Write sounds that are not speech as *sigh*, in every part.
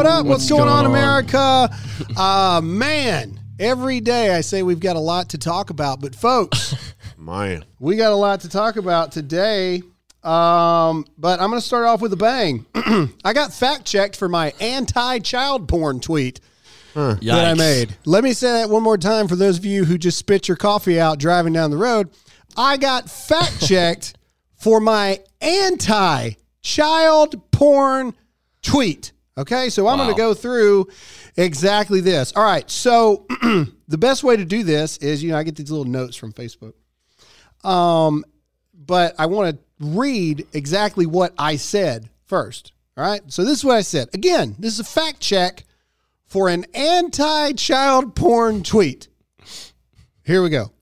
up? What up? What's, What's going, on, going on? America? uh, man, every day I say we've got a lot to talk about, but folks, *laughs* Man. we got a lot to talk about today. Um, but I'm going to start off with a bang. *clears throat* I got fact checked for my anti child porn tweet that I made. Let me say that one more time for those of you who just spit your coffee out driving down the road. I got fact *laughs* checked for my anti child porn tweet. Okay, so I'm going to go through exactly this. All right, so *clears throat* the best way to do this is, you know, I get these little notes from Facebook. Um, but I want to read exactly what I said first. All right, so this is what I said. Again, this is a fact check for an anti child porn tweet. Here we go.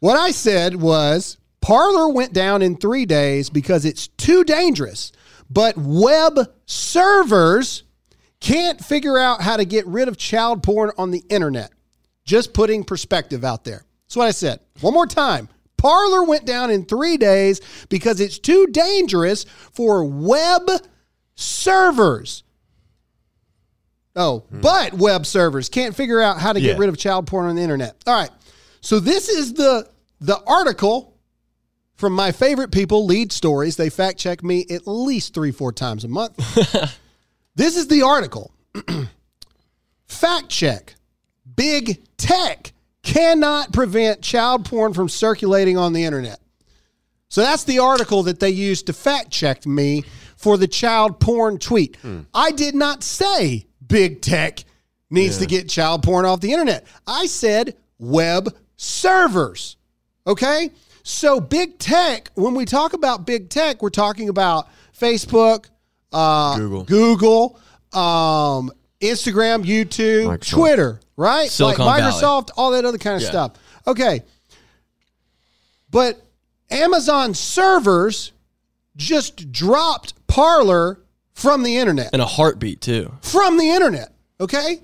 What I said was Parler went down in three days because it's too dangerous, but web servers can't figure out how to get rid of child porn on the internet. Just putting perspective out there. That's what I said. One more time. Parler went down in three days because it's too dangerous for web servers. Oh, hmm. but web servers can't figure out how to get rid of child porn on the internet. All right. So this is the the article from my favorite people, Lead Stories. They fact check me at least three, four times a month. *laughs* this is the article. *clears throat* fact check. Big tech cannot prevent child porn from circulating on the internet. So that's the article that they used to fact check me for the child porn tweet. Hmm. I did not say big tech needs to get child porn off the internet. I said web servers. Okay? So big tech, when we talk about big tech, we're talking about Facebook, uh, Google. Google, um, Instagram, YouTube, Microsoft. Twitter, right? Silicon like Valley. Microsoft, all that other kind of Yeah. stuff. Okay. But Amazon servers just dropped Parler from the internet. In a heartbeat, too. From the internet. Okay?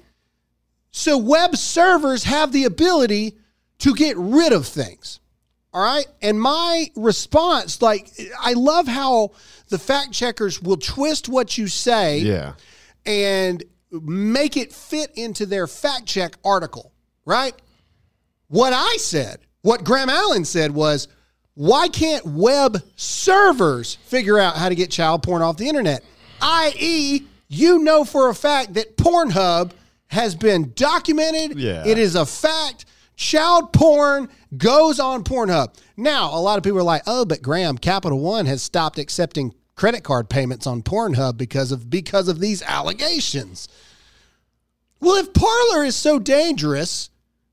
So web servers have the ability to get rid of things. All right? And my response, like, I love how the fact checkers will twist what you say Yeah. and make it fit into their fact check article, right? What I said, what Graham Allen said was, why can't web servers figure out how to get child porn off the internet? I.e., you know for a fact that Pornhub has been documented. Yeah. It is a fact. Child porn goes on Pornhub. Now, a lot of people are like, oh, but Graham, Capital One has stopped accepting credit card payments on Pornhub because of because of these allegations. Well, if Parler is so dangerous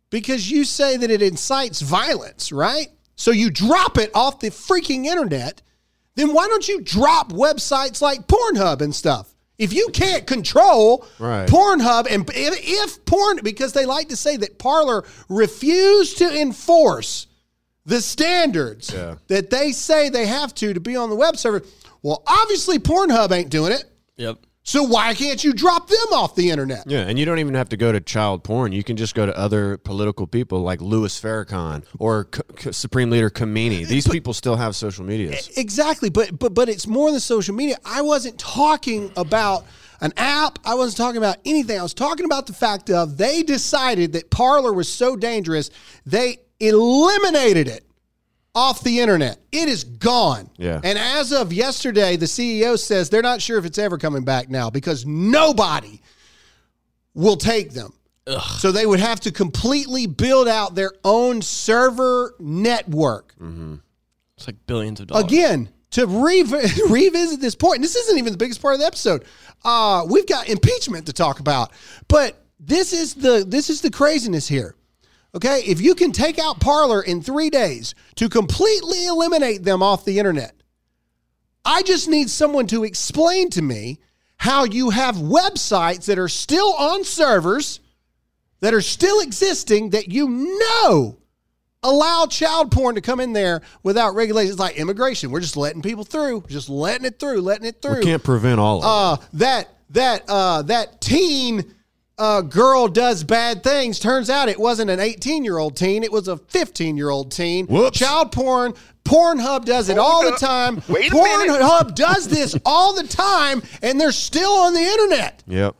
because you say that it incites violence, right? So you drop it off the freaking internet, then why don't you drop websites like Pornhub and stuff? If you can't control Right. Pornhub and if, if porn, because they like to say that Parler refused to enforce the standards Yeah. that they say they have to to be on the web server. Well, obviously Pornhub ain't doing it. Yep. So why can't you drop them off the internet? Yeah, and you don't even have to go to child porn. You can just go to other political people like Louis Farrakhan or C- C- Supreme Leader Khomeini. Eh, These people still have social medias. Eh, exactly, but but but it's more than social media. I wasn't talking about an app. I wasn't talking about anything. I was talking about the fact of they decided that Parler was so dangerous, they eliminated it off the internet. It is gone. Yeah. And as of yesterday, the CEO says they're not sure if it's ever coming back now because nobody will take them. So they would have to completely build out their own server network. It's like billions of dollars. Again, to rev- *laughs* revisit this point, and this isn't even the biggest part of the episode. Uh, we've got impeachment to talk about, but this is the this is the craziness here. Okay, if you can take out Parler in three days to completely eliminate them off the internet, I just need someone to explain to me how you have websites that are still on servers that are still existing that you know allow child porn to come in there without regulations like immigration. We're just letting people through, just letting it through, letting it through. We can't prevent all of it. uh, that that uh, that teen uh, girl does bad things. Turns out it wasn't an 18 year old teen, it was a 15 year old teen. Whoops. Child porn. Pornhub does it all the time. Wait. Pornhub does this *laughs* all the time, and they're still on the internet. Yep.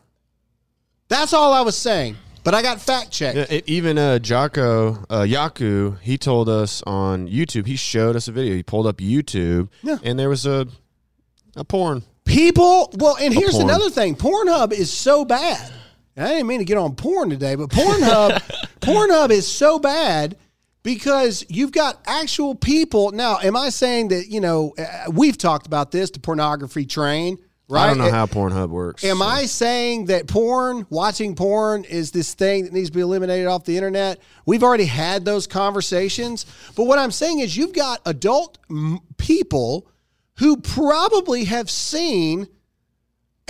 That's all I was saying. But I got fact checked. Yeah, it, even uh, Jocko uh, Yaku, he told us on YouTube. He showed us a video. He pulled up YouTube, Yeah. and there was a a porn. People, well, and here's porn. another thing: Pornhub is so bad. I didn't mean to get on porn today, but Pornhub, *laughs* Pornhub is so bad because you've got actual people. Now, am I saying that you know uh, we've talked about this, the pornography train, right? I don't know how Pornhub works. Am so- I saying that porn, watching porn, is this thing that needs to be eliminated off the internet? We've already had those conversations. But what I'm saying is, you've got adult people who probably have seen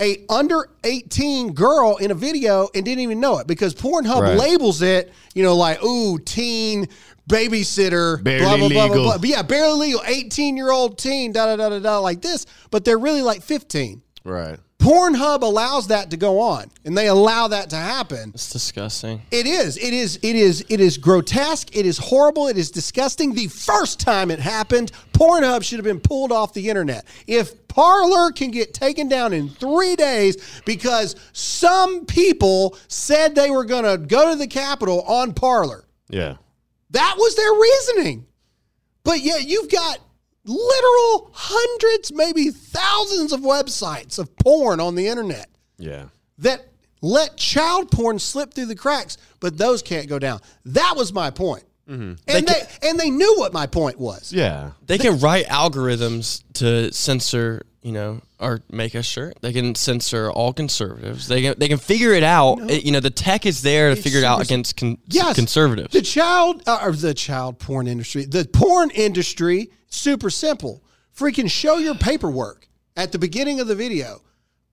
a under 18 girl in a video and didn't even know it because Pornhub Right. labels it, you know, like, ooh, teen babysitter, Barely blah, blah, blah, blah, legal. blah. But yeah, barely legal, 18 year old teen, da, da, da, da, da, like this. But they're really like 15. Right. Pornhub allows that to go on, and they allow that to happen. It's disgusting. It is, it is, it is, it is grotesque. It is horrible. It is disgusting. The first time it happened, Pornhub should have been pulled off the internet. If Parler can get taken down in three days because some people said they were going to go to the Capitol on Parler, Yeah. that was their reasoning. But yet you've got literal hundreds, maybe thousands of websites of porn on the internet Yeah. that let child porn slip through the cracks, but those can't go down. That was my point. Mm-hmm. And they, and they knew what my point was. Yeah. They can write algorithms to censor, you know, or make us shirt. They can censor all conservatives. They can they can figure it out. It- you know, the tech is there to It's figure it out against con- Yes, conservatives. The child uh, or the child porn industry, the porn industry, super simple. Freaking show your paperwork at the beginning of the video.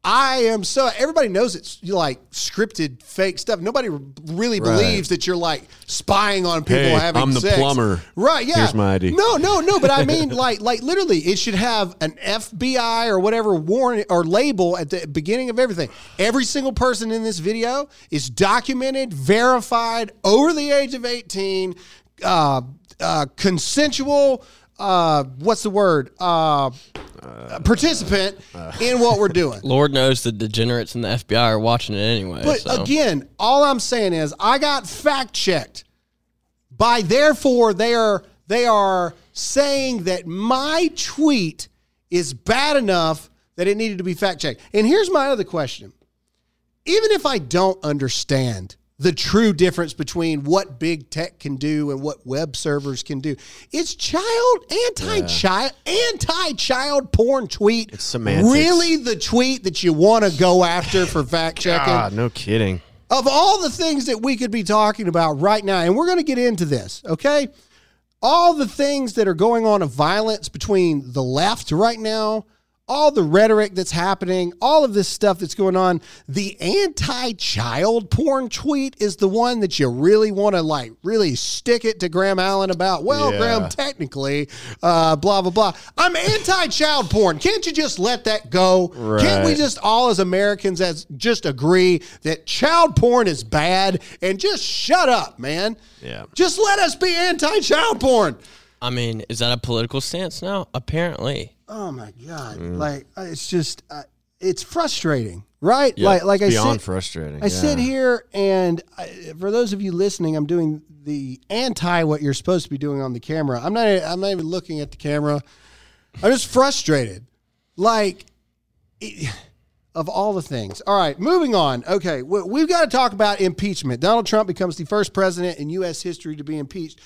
I am so everybody knows it's like scripted fake stuff. Nobody really Right. believes that you're like spying on people Hey, having I'm the sex. plumber. Right, yeah. Here's my ID. No, no, no, but I mean *laughs* like like literally it should have an FBI or whatever warrant or label at the beginning of everything. Every single person in this video is documented, verified, over the age of 18, uh, uh, consensual uh, what's the word? Uh, uh, participant in what we're doing. *laughs* Lord knows the degenerates in the FBI are watching it anyway. But so. again, all I'm saying is I got fact checked by therefore they are they are saying that my tweet is bad enough that it needed to be fact checked. And here's my other question. Even if I don't understand the true difference between what big tech can do and what web servers can do, is child anti-child anti-child porn tweet It's semantics. really the tweet that you want to go after for fact *laughs* checking? God, no kidding. of all the things that we could be talking about right now, and we're going to get into this, okay? All the things that are going on of violence between the left right now, all the rhetoric that's happening, all of this stuff that's going on, the anti child porn tweet is the one that you really want to like really stick it to Graham Allen about. Well, Yeah. Graham, technically, uh, blah, blah, blah. I'm anti child porn. Can't you just let that go? Can't we just all as Americans as just agree that child porn is bad and just shut up, man? Yeah. Just let us be anti-child porn. I mean, is that a political stance now? Apparently. Oh my god! Mm. Like uh, it's just uh, it's frustrating, right? Like like I Beyond sit, frustrating. I sit here and I, for those of you listening, I'm doing the anti what you're supposed to be doing on the camera. I'm not I'm not even looking at the camera. I'm just frustrated. Like it- of all the things. All right, moving on. Okay, we- we've got to talk about impeachment. Donald Trump becomes the first president in U.S. history to be impeached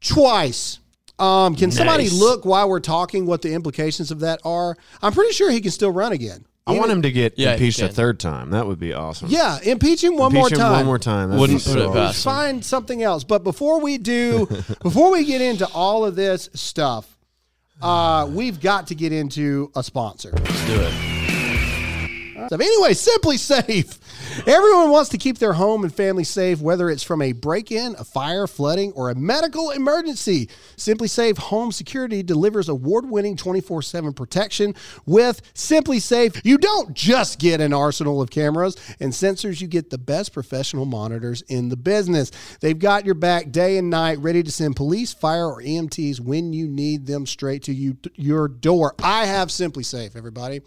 twice. Um, can somebody look while we're talking what the implications of that are? I'm pretty sure he can still run again. I want him to get Yeah, he impeached a third time. That would be awesome. Yeah, impeach him one Impeach more him time. One more time. That'd Wouldn't be put it past him. Find something else. But before we do, *laughs* before we get into all of this stuff, uh, we've got to get into a sponsor. Let's do it. So anyway, SimpliSafe. Everyone wants to keep their home and family safe, whether it's from a break in, a fire, flooding, or a medical emergency. SimpliSafe Home Security delivers award winning 24 7 protection with SimpliSafe. You don't just get an arsenal of cameras and sensors, you get the best professional monitors in the business. They've got your back day and night, ready to send police, fire, or EMTs when you need them straight to you, your door. I have SimpliSafe, everybody.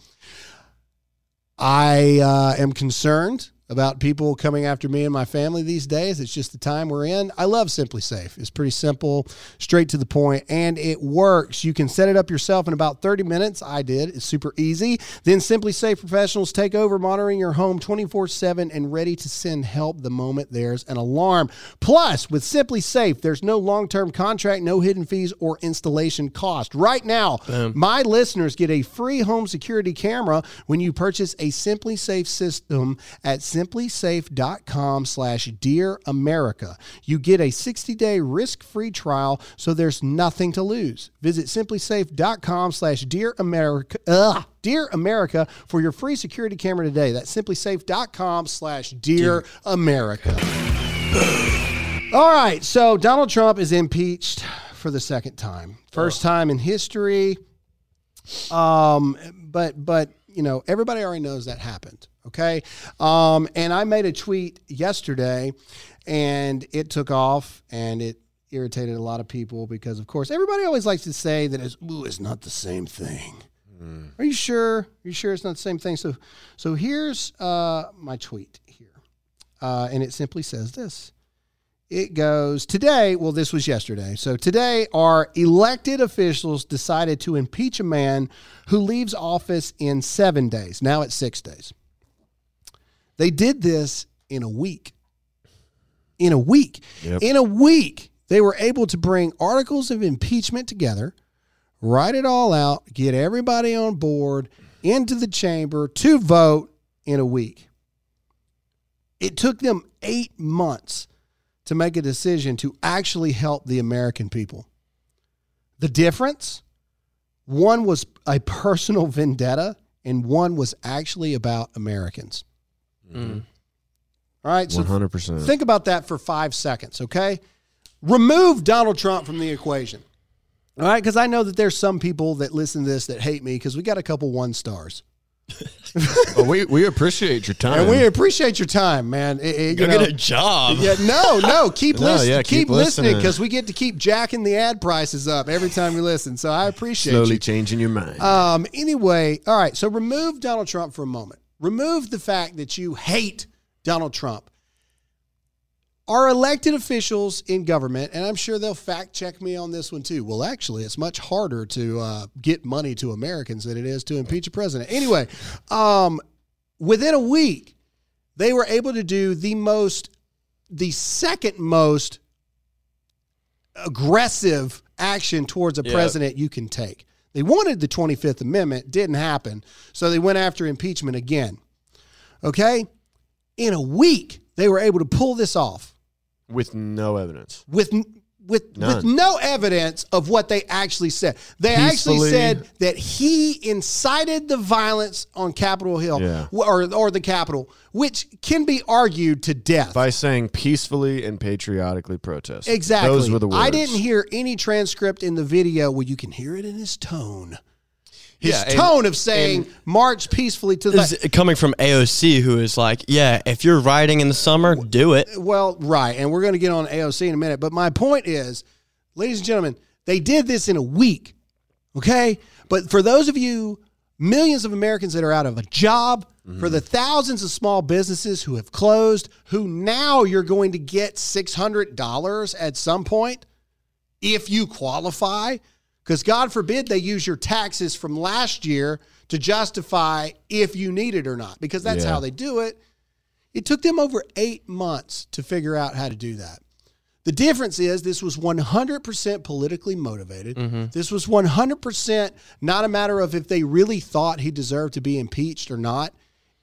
I uh, am concerned about people coming after me and my family these days. It's just the time we're in. I love SimpliSafe. It's pretty simple, straight to the point, and it works. You can set it up yourself in about 30 minutes. I did. It's super easy. Then SimpliSafe professionals take over monitoring your home 24/7 and ready to send help the moment there's an alarm. Plus, with SimpliSafe, there's no long-term contract, no hidden fees or installation cost. Right now, my listeners get a free home security camera when you purchase a SimpliSafe system at simplisafe.com slash dear america. You get a 60-day risk-free trial so there's nothing to lose. Visit simplisafe.com slash dear america ugh, dear america for your free security camera today. That's simplisafe.com slash dear america. All right so donald trump is impeached for the second time. First time in history. Um, but but you know everybody already knows that happened. Okay, um, and I made a tweet yesterday, and it took off, and it irritated a lot of people because, of course, everybody always likes to say that it's ooh, it's not the same thing. Are you sure? Are you sure it's not the same thing? So, so here's uh, my tweet here, uh, and it simply says this it goes today. Well, this was yesterday. So today, our elected officials decided to impeach a man who leaves office in seven days. Now it's six days. They did this in a week. In a week. Yep. In a week, they were able to bring articles of impeachment together, write it all out, get everybody on board into the chamber to vote in a week. It took them eight months to make a decision to actually help the American people. The difference one was a personal *laughs* vendetta, and one was actually about Americans. All right, so One hundred percent. think about that for five seconds, okay? Remove Donald Trump from the equation. All right, because I know that there's some people that listen to this that hate me because we got a couple one stars. *laughs* Well, we we appreciate your time. And we appreciate your time, man. It- it, you Go know- get a job. Yeah, no, no. Keep *laughs* No, listening. yeah, keep, keep listening listening. because we get to keep jacking the ad prices up every time you listen. So I appreciate it. slowly you. changing your mind. Um. Anyway, all right. So remove Donald Trump for a moment. Remove the fact that you hate Donald Trump. Our elected officials in government, and I'm sure they'll fact check me on this one too. Well, actually, it's much harder to uh, get money to Americans than it is to impeach a president. Anyway, um, within a week, they were able to do the most, the second most aggressive action towards a Yeah. president you can take. They wanted the 25th Amendment, didn't happen. So they went after impeachment again. Okay? In a week, they were able to pull this off with no evidence. with with with no evidence of what they actually said. They actually said that he incited the violence on Capitol Hill Yeah. or or the Capitol, which can be argued to death. By saying peacefully and patriotically protest. Exactly. Those were the words. I didn't hear any transcript in the video where you can hear it in his tone. His Yeah, and- tone of saying march peacefully to the coming from AOC, who is like, yeah, if you're riding in the summer, do it. Well, right, and we're going to get on AOC in a minute, but my point is, ladies and gentlemen, they did this in a week. Okay? But for those of you millions of Americans that are out of a job, mm-hmm. for the thousands of small businesses who have closed, who now you're going to get $600 at some point if you qualify. Because God forbid they use your taxes from last year to justify if you need it or not, because that's Yeah. how they do it. It took them over eight months to figure out how to do that. The difference is this was 100% politically motivated. Mm-hmm. This was 100% not a matter of if they really thought he deserved to be impeached or not.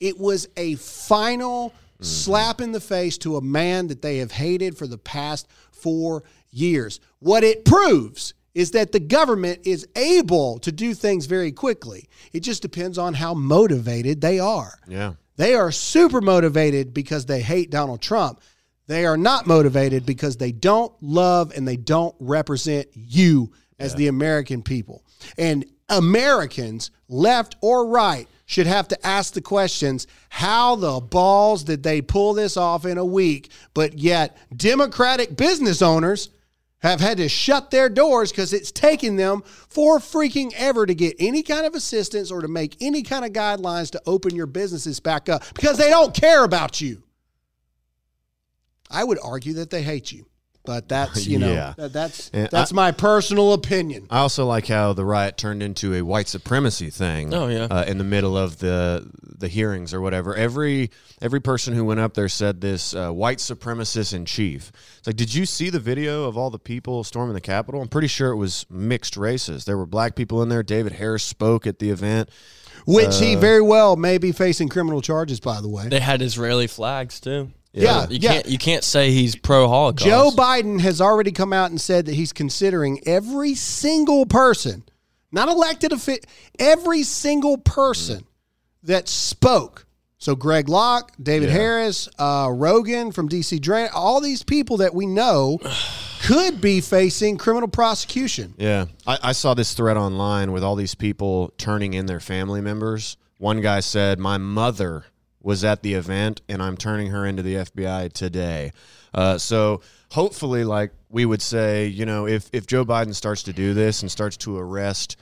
It was a final mm-hmm. slap in the face to a man that they have hated for the past four years. What it proves is that the government is able to do things very quickly. It just depends on how motivated they are. Yeah. They are super motivated because they hate Donald Trump. They are not motivated because they don't love and they don't represent you as the American people. And Americans, left or right, should have to ask the questions how the balls did they pull this off in a week? But yet, Democratic business owners have had to shut their doors because it's taken them for freaking ever to get any kind of assistance or to make any kind of guidelines to open your businesses back up because they don't care about you. I would argue that they hate you, but that's you know Yeah. that- that's And that's my personal opinion. I also like how the riot turned into a white supremacy thing. Oh, yeah. uh, in the middle of the the hearings or whatever. Every every person who went up there said this uh, white supremacist in chief. It's like, did you see the video of all the people storming the Capitol? I'm pretty sure it was mixed races. There were black people in there. David Harris spoke at the event. Which he very well may be facing criminal charges, by the way. They had Israeli flags too. Yeah, you yeah. can't you can't say he's pro Holocaust. Joe Biden has already come out and said that he's considering every single person, not elected official, every single person that spoke. So Greg Locke, David Harris, uh, Rogan from DC Drain, all these people that we know *sighs* could be facing criminal prosecution. Yeah, I, I saw this thread online with all these people turning in their family members. One guy said, "My mother was at the event, and I'm turning her into the FBI today." Uh, so hopefully, like we would say, you know, if if Joe Biden starts to do this and starts to arrest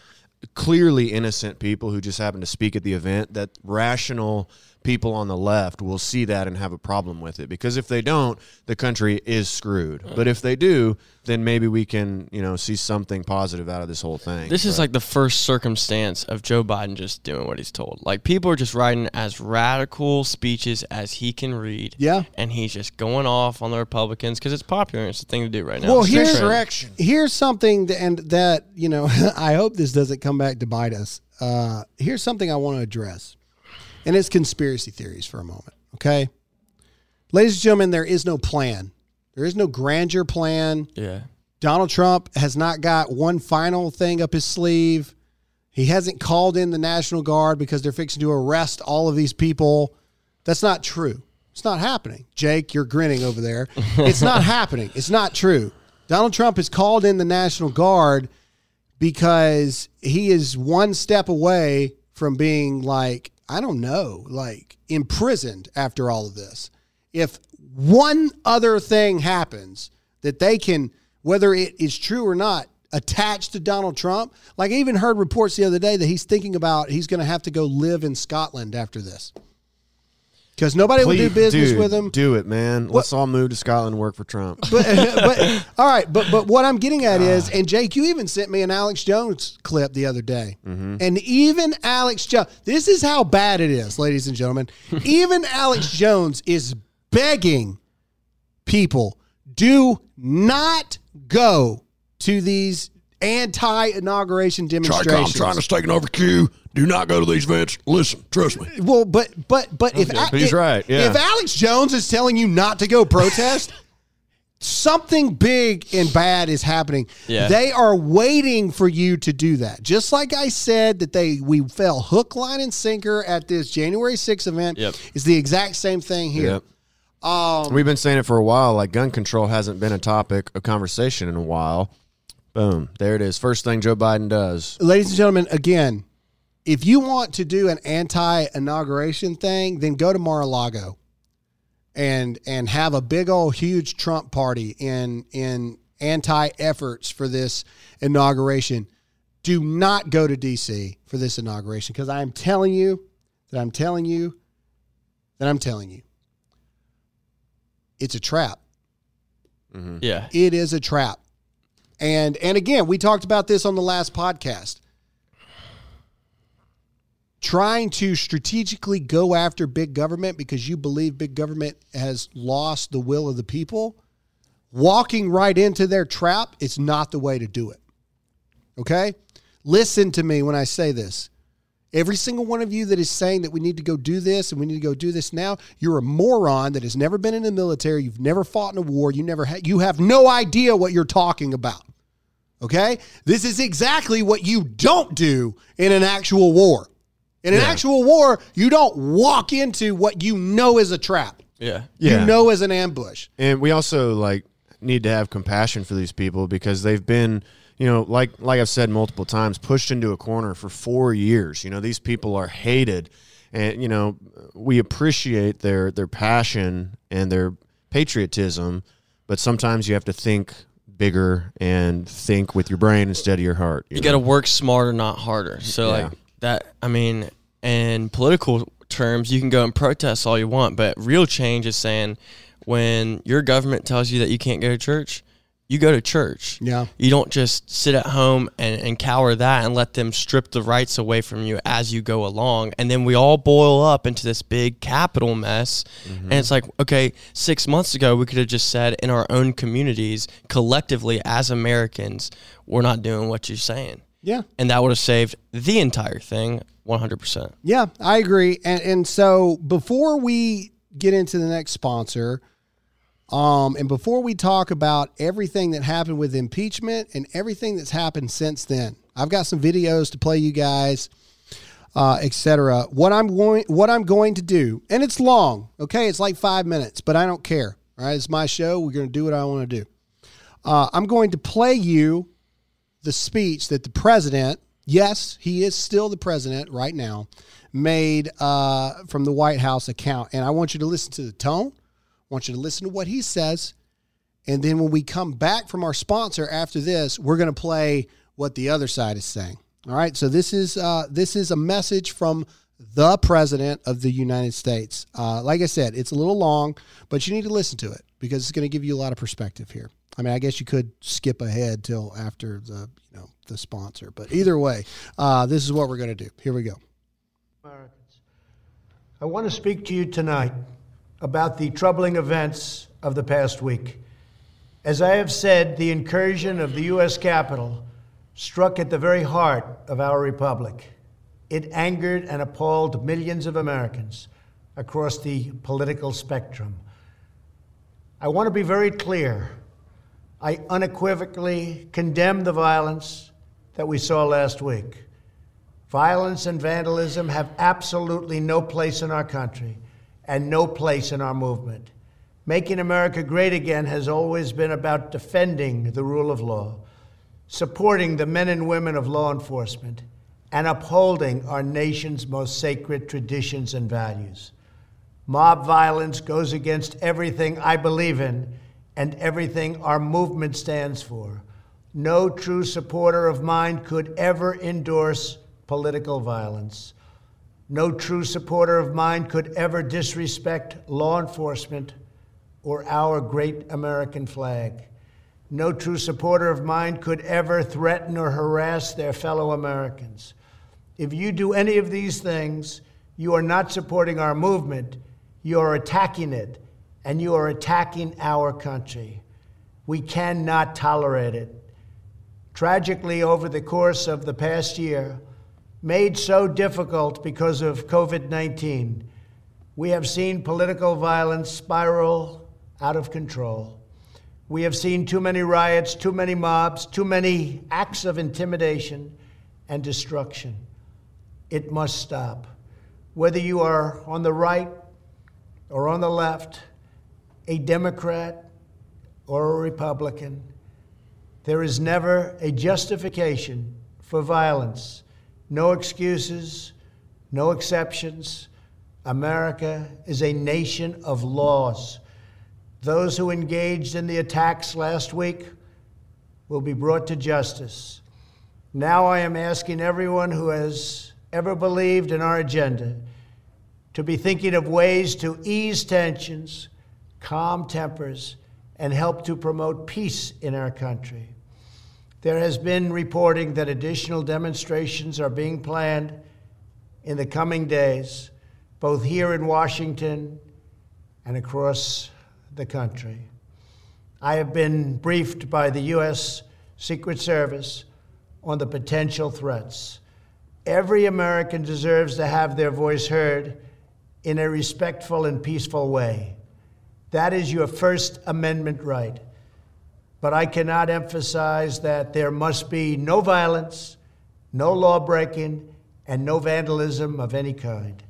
clearly innocent people who just happened to speak at the event, that rational people on the left will see that and have a problem with it because if they don't the country is screwed but if they do then maybe we can you know see something positive out of this whole thing This is like the first circumstance of Joe Biden just doing what he's told. Like people are just writing as radical speeches as he can read. Yeah. and he's just going off on the Republicans because it's popular. It's the thing to do right now. Well, It's here's- trend. Here's something, th- and that you know, *laughs* I hope this doesn't come back to bite us. Uh, here's something I want to address, and it's conspiracy theories for a moment. Okay, ladies and gentlemen, there is no plan. There is no grandeur plan. Yeah, Donald Trump has not got one final thing up his sleeve. He hasn't called in the National Guard because they're fixing to arrest all of these people. That's not true. It's not happening. Jake, you're grinning over there. *laughs* It's not happening. It's not true. Donald Trump has called in the National Guard because he is one step away from being like, I don't know, like imprisoned after all of this. If one other thing happens that they can, whether it is true or not, attached to Donald Trump, like I even heard reports the other day that he's thinking about he's going to have to go live in Scotland after this. Because nobody will do business dude, with him. do it man let's all move to scotland and work for trump *laughs* but, *laughs* but *laughs* all right, but but what I'm getting at is, and Jake, you even sent me an Alex Jones clip the other day, mm-hmm. and even Alex Jones, this is how bad it is, ladies and gentlemen. even Alex Jones is begging people do not go to these anti-inauguration demonstrations. taking over Q. Do not go to these events. Listen, trust me. Well, but but but if A- He's if- right, yeah. if Alex Jones is telling you not to go protest, *laughs* something big and bad is happening. Yeah. They are waiting for you to do that. Just like I said that they we fell hook, line, and sinker at this January 6th event. Yep. Is the exact same thing here. Yep. Um, We've been saying it for a while. Like gun control hasn't been a topic of conversation in a while. Boom, there it is. First thing Joe Biden does. Ladies and gentlemen, again, if you want to do an anti-inauguration thing, then go to Mar-a-Lago and and have a big old huge Trump party in in anti-efforts for this inauguration. Do not go to DC for this inauguration because I am telling you that I'm telling you that I'm telling you it's a trap. Mm-hmm. yeah. It is a trap. And and again, we talked about this on the last podcast. Trying to strategically go after big government because you believe big government has lost the will of the people, walking right into their trap, is not the way to do it. Okay? Listen to me when I say this. Every single one of you that is saying that we need to go do this and we need to go do this now, you're a moron that has never been in the military. You've never fought in a war. You never had. You have no idea what you're talking about. Okay, this is exactly what you don't do in an actual war. In an Yeah. actual war, you don't walk into what you know is a trap. Yeah. Yeah. You know is an ambush. And we also like need to have compassion for these people because they've been, you know, like like I've said multiple times, pushed into a corner for 4 years. You know, these people are hated and you know, we appreciate their their passion and their patriotism, but sometimes you have to think bigger and think with your brain instead of your heart. You got to work smarter, not harder. So Yeah. like that. I mean, in political terms, you can go and protest all you want, but real change is saying when your government tells you that you can't go to church, you go to church. Yeah. You don't just sit at home and, and cower that and let them strip the rights away from you as you go along. And then we all boil up into this big capital mess. Mm-hmm. And it's like, okay, six months ago, we could have just said in our own communities, collectively as Americans, we're not doing what you're saying. Yeah. And that would have saved the entire thing 100%. Yeah, I agree. And and so before we get into the next sponsor, um, and before we talk about everything that happened with impeachment and everything that's happened since then, I've got some videos to play you guys, uh, etc. What I'm going, what I'm going to do, and it's long. Okay, it's like five minutes, but I don't care. All right, it's my show. We're going to do what I want to do. Uh, I'm going to play you the speech that the president, yes, he is still the president right now, made uh, from the White House account. And I want you to listen to the tone. I want you to listen to what he says. And then when we come back from our sponsor after this, we're going to play what the other side is saying. All right. So this is uh, this is a message from the president of the United States. Uh, like I said, it's a little long, but you need to listen to it because it's going to give you a lot of perspective here. I mean, I guess you could skip ahead till after the you know the sponsor, but either way, uh, this is what we're going to do. Here we go. Americans. I want to speak to you tonight about the troubling events of the past week. As I have said, the incursion of the U.S. Capitol struck at the very heart of our republic. It angered and appalled millions of Americans across the political spectrum. I want to be very clear. I unequivocally condemn the violence that we saw last week. Violence and vandalism have absolutely no place in our country and no place in our movement. Making America great again has always been about defending the rule of law, supporting the men and women of law enforcement, and upholding our nation's most sacred traditions and values. Mob violence goes against everything I believe in and everything our movement stands for. No true supporter of mine could ever endorse political violence. No true supporter of mine could ever disrespect law enforcement or our great American flag. No true supporter of mine could ever threaten or harass their fellow Americans. If you do any of these things, you are not supporting our movement, you are attacking it, and you are attacking our country. We cannot tolerate it. Tragically, over the course of the past year, made so difficult because of COVID 19, we have seen political violence spiral out of control. We have seen too many riots, too many mobs, too many acts of intimidation and destruction. It must stop. Whether you are on the right or on the left, a Democrat or a Republican, there is never a justification for violence. No excuses, no exceptions. America is a nation of laws. Those who engaged in the attacks last week will be brought to justice. Now I am asking everyone who has ever believed in our agenda to be thinking of ways to ease tensions, calm tempers, and help to promote peace in our country. There has been reporting that additional demonstrations are being planned in the coming days, both here in Washington and across the country. I have been briefed by the U.S. Secret Service on the potential threats. Every American deserves to have their voice heard in a respectful and peaceful way. That is your First Amendment right. But I cannot emphasize that there must be no violence, no law breaking, and no vandalism of any kind.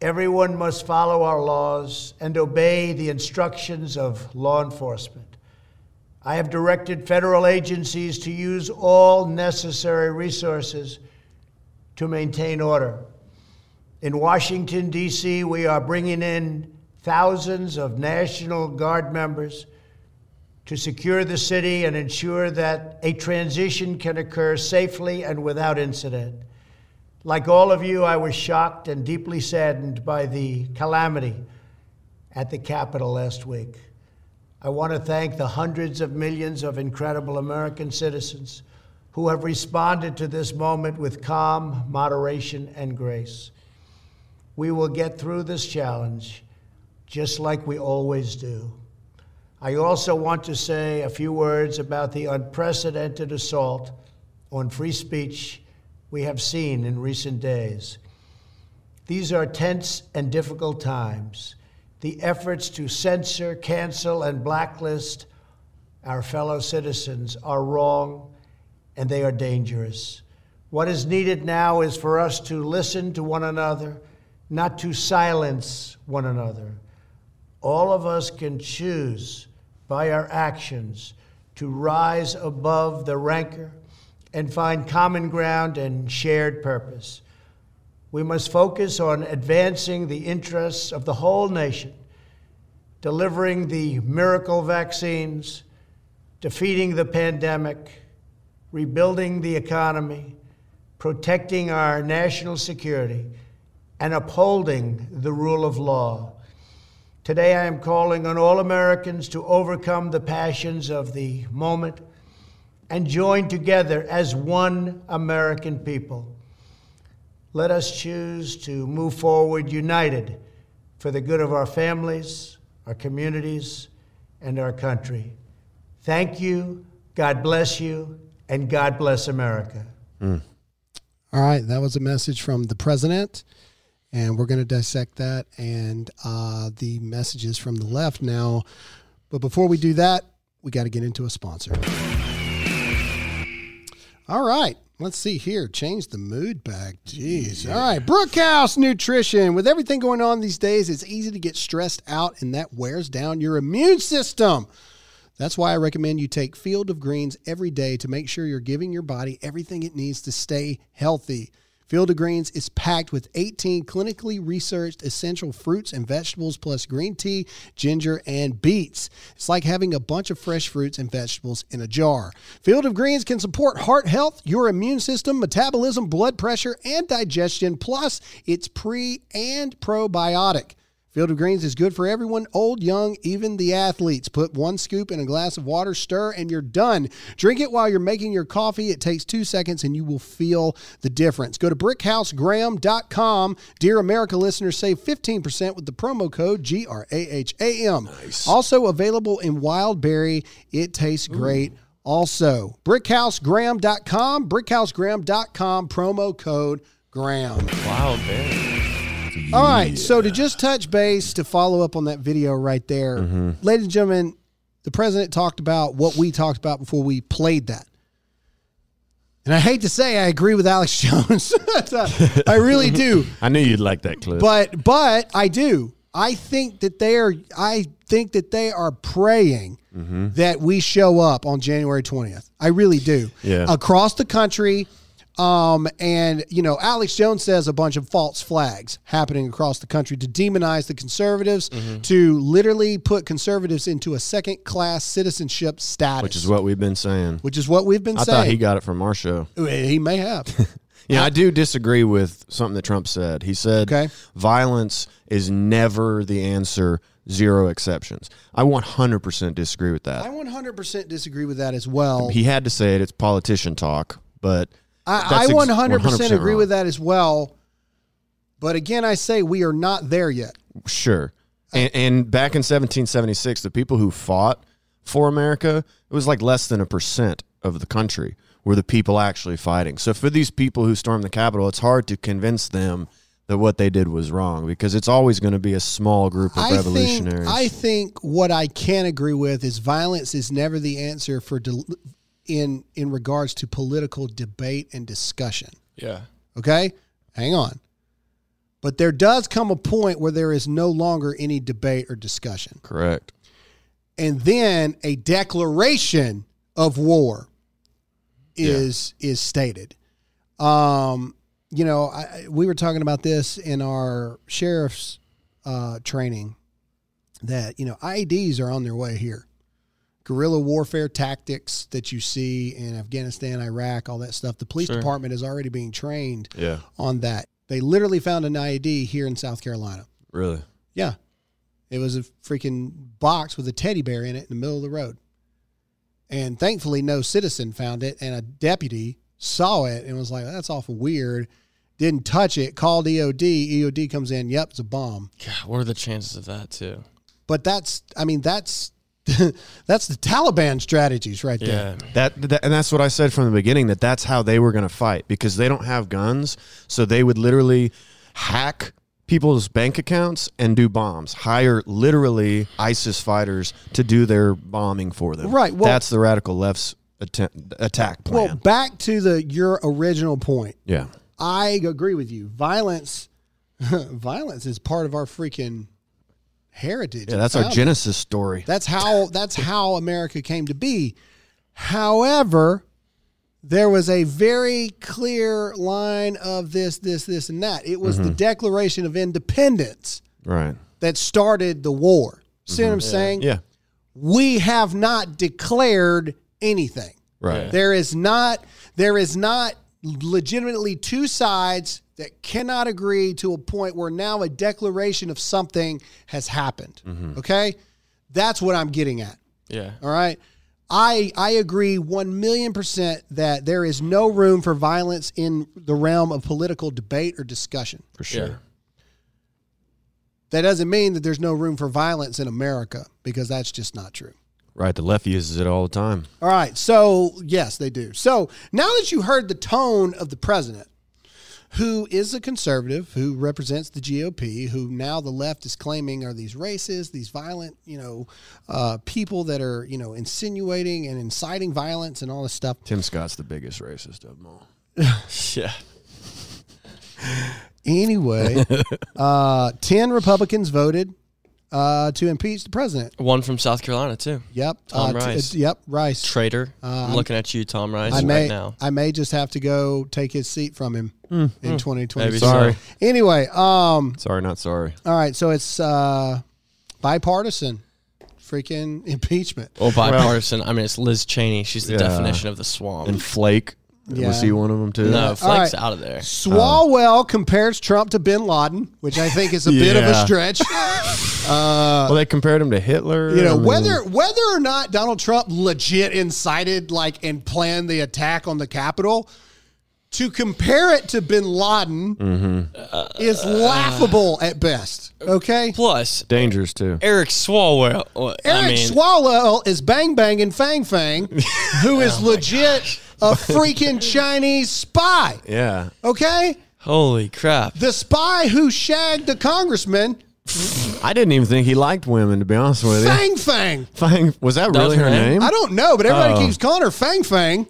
Everyone must follow our laws and obey the instructions of law enforcement. I have directed federal agencies to use all necessary resources to maintain order. In Washington, D.C., we are bringing in thousands of National Guard members to secure the city and ensure that a transition can occur safely and without incident. Like all of you, I was shocked and deeply saddened by the calamity at the Capitol last week. I want to thank the hundreds of millions of incredible American citizens who have responded to this moment with calm, moderation, and grace. We will get through this challenge just like we always do. I also want to say a few words about the unprecedented assault on free speech we have seen in recent days. These are tense and difficult times. The efforts to censor, cancel, and blacklist our fellow citizens are wrong and they are dangerous. What is needed now is for us to listen to one another, not to silence one another. All of us can choose by our actions to rise above the rancor and find common ground and shared purpose. We must focus on advancing the interests of the whole nation, delivering the miracle vaccines, defeating the pandemic, rebuilding the economy, protecting our national security, and upholding the rule of law. Today, I am calling on all Americans to overcome the passions of the moment and join together as one American people. Let us choose to move forward united for the good of our families, our communities, and our country. Thank you, God bless you, and God bless America. Mm. All right, that was a message from the president, and we're going to dissect that and uh, the messages from the left now. But before we do that, we got to get into a sponsor. All right, let's see here. Change the mood back. Jeez. All right, Brickhouse Nutrition. With everything going on these days, it's easy to get stressed out, and that wears down your immune system. That's why I recommend you take Field of Greens every day to make sure you're giving your body everything it needs to stay healthy. Field of Greens is packed with 18 clinically researched essential fruits and vegetables, plus green tea, ginger, and beets. It's like having a bunch of fresh fruits and vegetables in a jar. Field of Greens can support heart health, your immune system, metabolism, blood pressure, and digestion, plus it's pre and probiotic. Field of Greens is good for everyone, old, young, even the athletes. Put one scoop in a glass of water, stir, and you're done. Drink it while you're making your coffee. It takes two seconds and you will feel the difference. Go to brickhousegraham.com. Dear America listeners, save 15% with the promo code GRAHAM. Nice. Also available in wild berry. It tastes great. Also, brickhousegraham.com, brickhousegraham.com, promo code Graham. Wow, man. All right. So to just touch base to follow up on that video right there, mm-hmm. ladies and gentlemen, the president talked about what we talked about before we played that. And I hate to say I agree with Alex *laughs* Jones. *laughs* I really do. *laughs* I knew you'd like that clip. But but I do. I think that they are I think that they are praying mm-hmm. that we show up on January 20th. I really do. Yeah. Across the country. Um, and you know, Alex Jones says a bunch of false flags happening across the country to demonize the conservatives, to literally put conservatives into a second class citizenship status. which is what we've been saying. which is what we've been I saying. thought he got it from our show. he may have. *laughs* Yeah, I do disagree with something that Trump said. He said Okay. violence is never the answer, zero exceptions. I 100% disagree with that. I 100% disagree with that as well. he had to say it. It's politician talk, but I, I 100%, 100% agree wrong. with that as well. But again, I say we are not there yet. Sure. And, and back in 1776, the people who fought for America, it was like less than a percent of the country were the people actually fighting. So for these people who stormed the Capitol, it's hard to convince them that what they did was wrong because it's always going to be a small group of I think, revolutionaries. I think what I can agree with is violence is never the answer for del- in in regards to political debate and discussion. Yeah. Okay? Hang on. But there does come a point where there is no longer any debate or discussion. Correct. And then a declaration of war is is stated. Um, you know, I, we were talking about this in our sheriff's uh, training that you know IEDs are on their way here. Guerrilla warfare tactics that you see in Afghanistan, Iraq, all that stuff. The police Sure. department is already being trained Yeah. on that. They literally found an IED here in South Carolina. Really. Yeah. It was a freaking box with a teddy bear in it in the middle of the road. And thankfully, no citizen found it, and a deputy saw it and was like, that's awful weird. Didn't touch it, called EOD. EOD comes in, yep, it's a bomb. God, what are the chances of that too? But that's, I mean, that's. *laughs* that's the Taliban strategies right there. Yeah. That, that and that's what I said from the beginning that that's how they were going to fight because they don't have guns, so they would literally hack people's bank accounts and do bombs. Hire literally ISIS fighters to do their bombing for them. Right, well- that's the radical left's atta- attack plan. Well, back to the your original point. yeah. I agree with you. Violence, *laughs* violence is part of our freaking heritage. Yeah, that's our Genesis story. That's how that's how America came to be. However, there was a very clear line of this, this, this, and that. It was the mm-hmm. Declaration of Independence Right. that started the war. See what mm-hmm. I'm saying? Yeah. We have not declared anything. Right. There is not there is not legitimately two sides that cannot agree to a point where now a declaration of something has happened. Mm-hmm. Okay? That's what I'm getting at. Yeah. All right. I I agree one million percent that there is no room for violence in the realm of political debate or discussion. For sure. Yeah. That doesn't mean that there's no room for violence in America because that's just not true. Right. The left uses it all the time. All right. So, yes, they do. So, now that you heard the tone of the president, who is a conservative, who represents the GOP, who now the left is claiming are these racists, these violent, you know, uh, people that are, you know, insinuating and inciting violence and all this stuff. Tim Scott's the biggest racist of them all. *laughs* Yeah. Anyway, *laughs* uh, 10 Republicans voted uh, to impeach the president. One from South Carolina too. Yep. Tom uh, t- Rice. yep. Rice. Traitor. I'm looking at you, Tom Rice, I may, right now. I may just have to go take his seat from him in 2020. Maybe Sorry. so. Anyway, um, Sorry, not sorry. all right, so it's uh, bipartisan, freaking *laughs* impeachment. Well, bipartisan. I mean, it's Liz Cheney. She's the Yeah. definition of the swamp. And Flake. Yeah. Was he one of them too? no, Flake's right. out of there. Swalwell compares Trump to Bin Laden, which I think is a bit of a Yeah. stretch. *laughs* well, they compared him to Hitler. You know, I mean, whether whether or not Donald Trump legit incited like and planned the attack on the Capitol, to compare it to Bin Laden Mm-hmm. is laughable at best. Okay. Plus, dangerous too. Eric Swalwell. well, Eric I mean, Swalwell is bang banging Fang Fang, *laughs* who is legit a *laughs* freaking Chinese spy. Yeah. Okay? holy crap. The spy who shagged a congressman, I didn't even think he liked women, to be honest with you. Fang Fang. Fang, was that That really was her her name? name? I don't know, but everybody Oh. keeps calling her Fang Fang.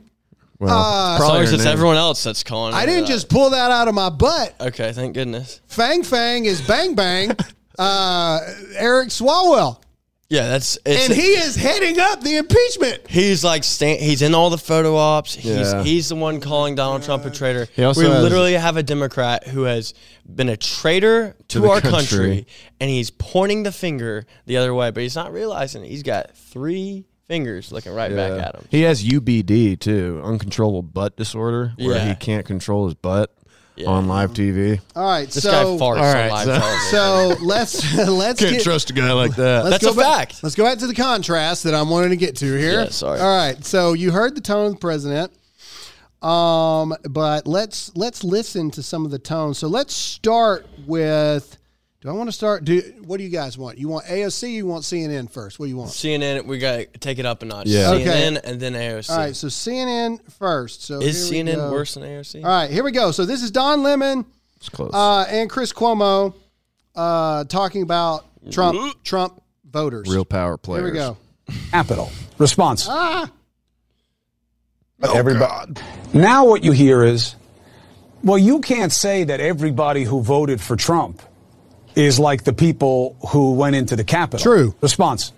well, uh, As long her it's name. everyone else that's calling. I her didn't that. just pull that out of my butt. Okay, thank goodness. Fang Fang is bang bang. *laughs* Uh, Eric Swalwell. Yeah, that's it's. And he is heading up the impeachment. He's like sta- he's in all the photo ops. He's Yeah. he's the one calling Donald Trump a traitor. He also we has- literally have a Democrat who has been a traitor to, the our country. country. and he's pointing the finger the other way, but he's not realizing it. he's got three fingers looking right back at him. He has UBD too, uncontrollable butt disorder, where Yeah. he can't control his butt Yeah. on live TV. All right, This so guy farts all right, on live so- television. so let's *laughs* let's Can't get, trust a guy like that. Let's That's go a back, fact. Let's go back to the contrast that I'm wanting to get to here. Yeah, sorry. All right. So you heard the tone of the president. Um, but let's let's listen to some of the tones. So let's start with do I want to start do what do you guys want? You want AOC, you want CNN first? What do you want? CNN, we got to take it up a notch. Yeah. CNN Okay. and then AOC. All right, so CNN first. So Is CNN go. worse than AOC? All right, here we go. So this is Don Lemon It's close. uh, and Chris Cuomo uh, talking about Trump Trump voters. Real power players. Here we go. Capital. Response. Ah, Everybody. Now what you hear is Well, you can't say that everybody who voted for Trump is like the people who went into the Capitol. True. Response.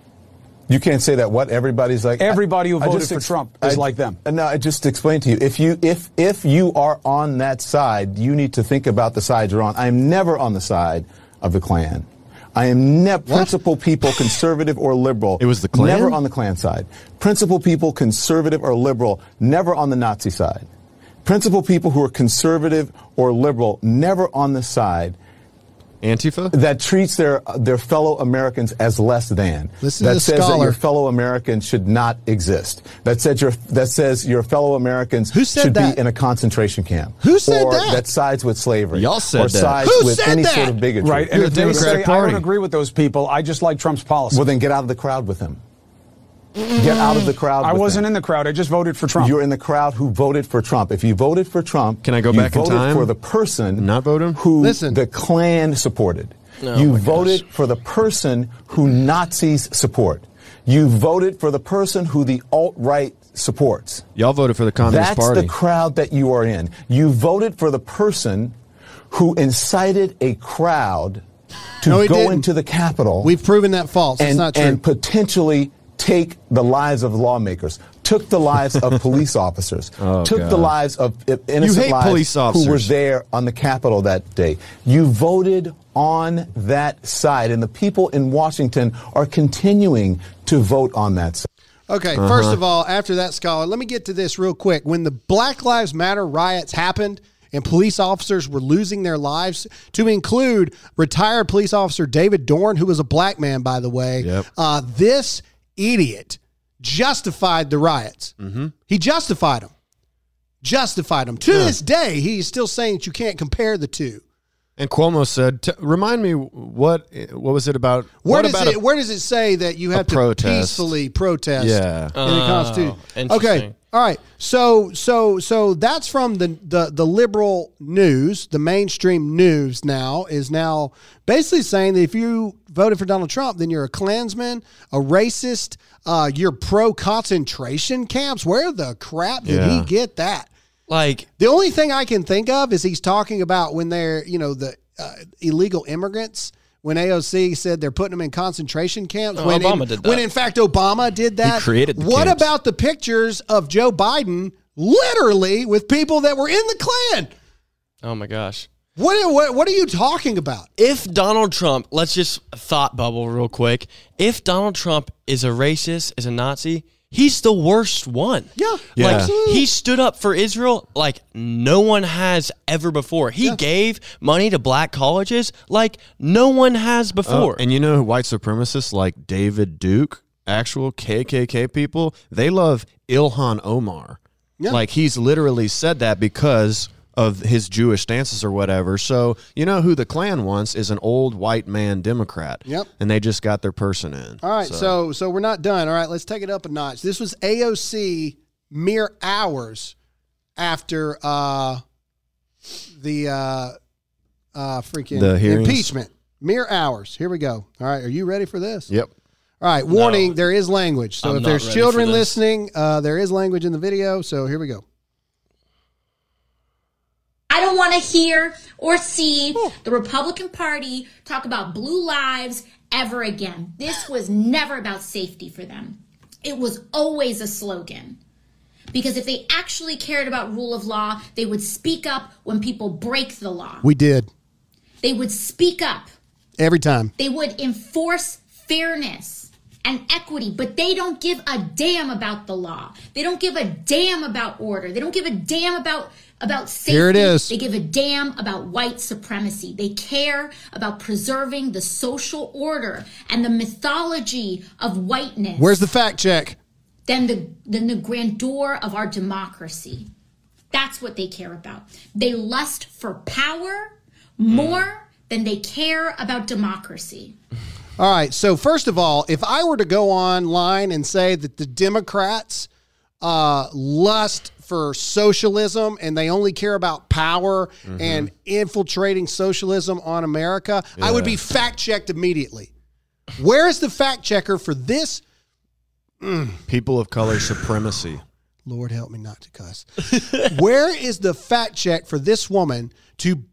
You can't say that. What everybody's like. Everybody who I voted just for ex- Trump is I- like them. Uh, no, I just explained to you. If you if if you are on that side, you need to think about the side you're on. I am never on the side of the Klan. I am never principal people, conservative or liberal. It was the Klan? Never on the Klan side. Principal people, conservative or liberal, never on the Nazi side. Principal people who are conservative or liberal, never on the side Antifa? that treats their their fellow Americans as less than. Listen to that the says that your fellow Americans should not exist. That says your that says your fellow Americans Who said should that? be in a concentration camp. Who said or that? sides with slavery. Y'all said or that. sides Who with said any that? sort of bigotry. Right. And You're if the they say, Democratic I don't agree with those people, I just like Trump's policy. Well, then get out of the crowd with him. Get out of the crowd. I wasn't him. in the crowd. I just voted for Trump. You're in the crowd who voted for Trump. If you voted for Trump, Can I go you back in time? for the person Not vote him? who Listen. the Klan supported. Oh you voted for the person who Nazis support. You voted for the person who the alt right supports. Y'all voted for the Communist That's Party. the crowd that you are in. You voted for the person who incited a crowd to No, go didn't. into the Capitol We've proven that false. it's not true. and potentially take the lives of lawmakers, took the lives of *laughs* police officers, Oh, took God. the lives of innocent hate lives police who were there on the Capitol that day. You voted on that side, and the people in Washington are continuing to vote on that side. Okay, Uh-huh. first of all, after that scholar, let me get to this real quick. When the Black Lives Matter riots happened and police officers were losing their lives, to include retired police officer David Dorn, who was a black man, by the way, Yep. uh, this idiot justified the riots. Mm-hmm. He justified them. Justified them. To this day, he's still saying that you can't compare the two. and Cuomo said, t- "Remind me what what was it about? Where what does about it? a- where does it say that you have to protest. peacefully protest? Yeah. in the Oh, Constitution. Okay, all right. So, so, so that's from the, the the liberal news. The mainstream news now is now basically saying that if you voted for Donald Trump, then you're a Klansman, a racist. Uh, you're pro concentration camps. Where the crap did he get that? Like, The only thing I can think of is he's talking about when they're, you know, the uh, illegal immigrants. When AOC said they're putting them in concentration camps, Oh, when Obama in, did that. when in fact Obama did that. created the what camps. about the pictures of Joe Biden literally with people that were in the Klan? oh my gosh. What, what what are you talking about? If Donald Trump, let's just thought bubble real quick. If Donald Trump is a racist, is a Nazi, he's the worst one. Yeah. Like Yeah. he stood up for Israel like no one has ever before. He gave money to black colleges like no one has Oh, before. and you know, white supremacists like David Duke, actual KKK people, they love Ilhan Omar. Yeah. Like he's literally said that because of his Jewish stances or whatever. So you know who the Klan wants is an old white man Democrat. Yep. And they just got their person in. All right, so. so we're not done. All right, let's take it up a notch. This was AOC mere hours after uh, the uh, uh, freaking The hearings? impeachment. Mere hours. Here we go. All right, are you ready for this? Yep. All right, warning: there is language. So I'm if not there's ready children this. listening, uh, there is language in the video. So here we go. I don't want to hear or see the Republican Party talk about blue lives ever again. This was never about safety for them. It was always a slogan. Because if they actually cared about rule of law, they would speak up when people break the law. We did They would speak up. every time. They would enforce fairness and equity, but they don't give a damn about the law. They don't give a damn about order. They don't give a damn about about safety. Here it is. They give a damn about white supremacy. They care about preserving the social order and the mythology of whiteness Where's the fact check? than the than the grandeur of our democracy. That's what they care about. They lust for power more than they care about democracy. All right. So first of all, if I were to go online and say that the Democrats uh, lust for socialism and they only care about power mm-hmm. and infiltrating socialism on America, I would be fact checked immediately. Where is the fact checker for this? Mm. People of color supremacy. Lord help me not to cuss. *laughs* Where is the fact check for this woman to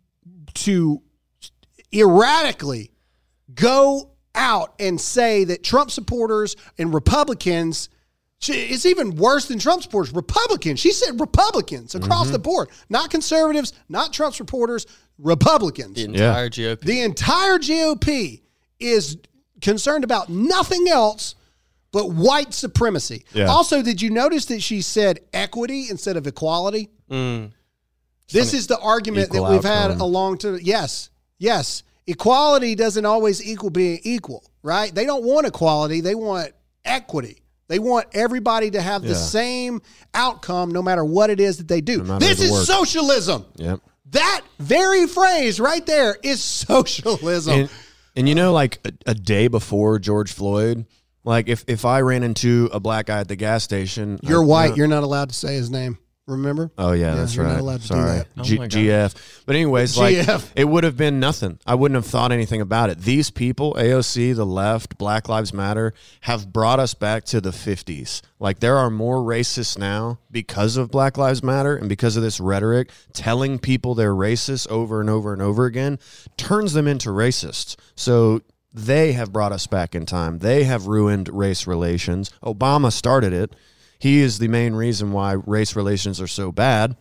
to erratically go out and say that Trump supporters and Republicans she, it's even worse than Trump supporters. Republicans. She said Republicans across the mm-hmm. board, not conservatives, not Trump supporters, Republicans. The entire GOP. The entire GOP is concerned about nothing else but white supremacy. Yeah. Also, did you notice that she said equity instead of equality? Mm. This is the argument that we've had outcome. along to yes, yes. Equality doesn't always equal being equal, right? They don't want equality; they want equity. They want everybody to have the same outcome, no matter what it is that they do. This is work. socialism. Yep. That very phrase right there is socialism. And, and you know, like a, a day before George Floyd, like if, if I ran into a black guy at the gas station, You're I- white. you know- You're not allowed to say his name. Remember? Oh yeah, that's you're right. not allowed to do Sorry, that. Oh G- my GF. But anyways, like GF. it would have been nothing. I wouldn't have thought anything about it. These people, AOC, the left, Black Lives Matter, have brought us back to the 50s. Like there are more racists now because of Black Lives Matter and because of this rhetoric, telling people they're racist over and over and over again turns them into racists. So they have brought us back in time. They have ruined race relations. Obama started it. He is the main reason why race relations are so bad.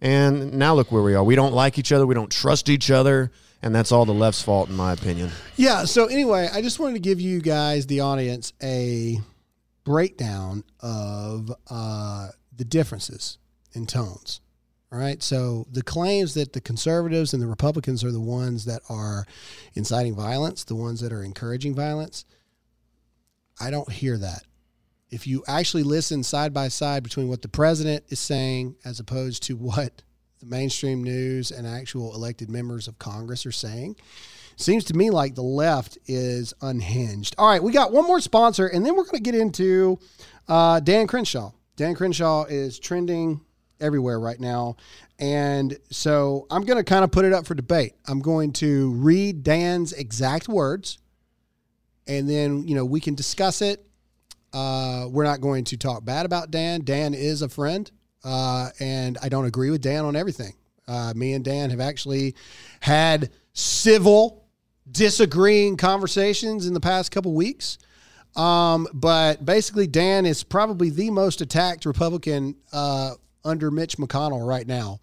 And now look where we are. We don't like each other. We don't trust each other. And that's all the left's fault, in my opinion. Yeah. So anyway, I just wanted to give you guys, the audience, a breakdown of uh, the differences in tones. All right. So the claims that the conservatives and the Republicans are the ones that are inciting violence, the ones that are encouraging violence, I don't hear that. If you actually listen side by side between what the president is saying as opposed to what the mainstream news and actual elected members of Congress are saying, seems to me like the left is unhinged. All right, we got one more sponsor, and then we're going to get into uh, Dan Crenshaw. Dan Crenshaw is trending everywhere right now. And so I'm going to kind of put it up for debate. I'm going to read Dan's exact words, and then, you know, we can discuss it. Uh, we're not going to talk bad about Dan. Dan is a friend, uh, and I don't agree with Dan on everything. Uh, me and Dan have actually had civil, disagreeing conversations in the past couple weeks. Um, but basically, Dan is probably the most attacked Republican uh, under Mitch McConnell right now.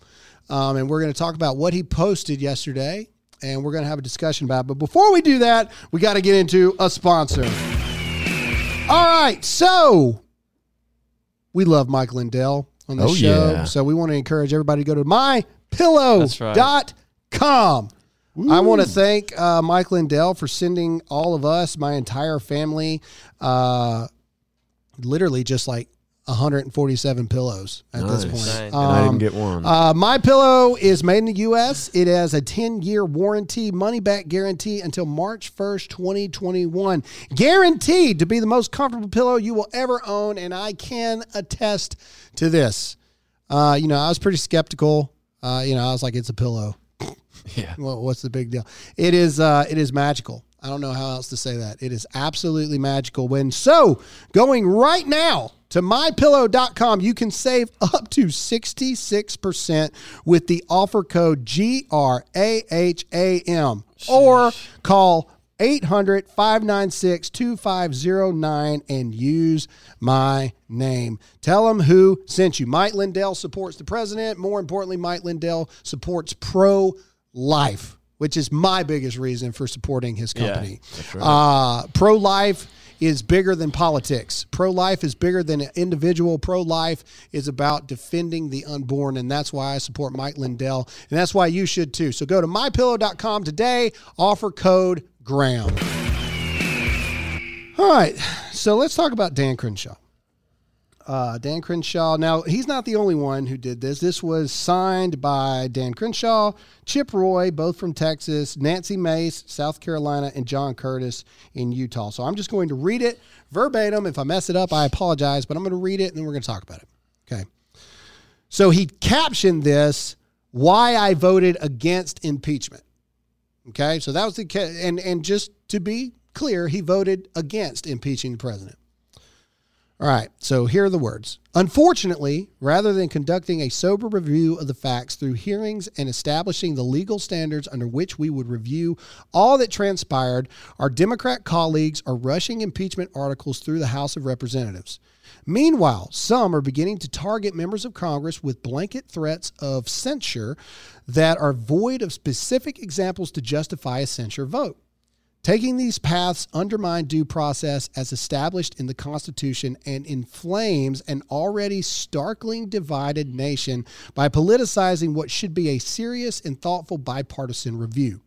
Um, and we're going to talk about what he posted yesterday, and we're going to have a discussion about it. But before we do that, we got to get into a sponsor. All right, so we love Mike Lindell on the Oh, show. yeah. So we want to encourage everybody to go to That's right. mypillow.com. I want to thank uh, Mike Lindell for sending all of us, my entire family, uh, literally just like 147 pillows at this point. Nice. And I Um, didn't get one. uh, my pillow is made in the U.S. It has a 10 year warranty, money back guarantee until March 1st, 2021. Guaranteed to be the most comfortable pillow you will ever own, and I can attest to this. Uh, you know, I was pretty skeptical. Uh, you know, I was like, it's a pillow. *laughs* yeah. Well, what's the big deal? It is uh, it is magical. I don't know how else to say that. It is absolutely magical. When so going right now to mypillow.com, you can save up to 66% with the offer code GRAHAM or call 800 596 2509 and use my name. Tell them who sent you. Mike Lindell supports the president. More importantly, Mike Lindell supports pro life, which is my biggest reason for supporting his company. uh, pro life is bigger than politics. Pro life is bigger than an individual. Pro life is about defending the unborn. And that's why I support Mike Lindell. And that's why you should too. So go to mypillow.com today, offer code Graham. All right. So let's talk about Dan Crenshaw. Uh, Dan Crenshaw. Now, he's not the only one who did this. This was signed by Dan Crenshaw, Chip Roy, both from Texas, Nancy Mace, South Carolina, and John Curtis in Utah. So I'm just going to read it verbatim. If I mess it up, I apologize, but I'm going to read it and then we're going to talk about it. Okay. So he captioned this, Why I Voted Against Impeachment. Okay. So that was the, and, and just to be clear, he voted against impeaching the president. All right, so here are the words. Unfortunately, rather than conducting a sober review of the facts through hearings and establishing the legal standards under which we would review all that transpired, our Democrat colleagues are rushing impeachment articles through the House of Representatives. Meanwhile, some are beginning to target members of Congress with blanket threats of censure that are void of specific examples to justify a censure vote. Taking these paths undermine due process as established in the Constitution and inflames an already starkly divided nation by politicizing what should be a serious and thoughtful bipartisan review.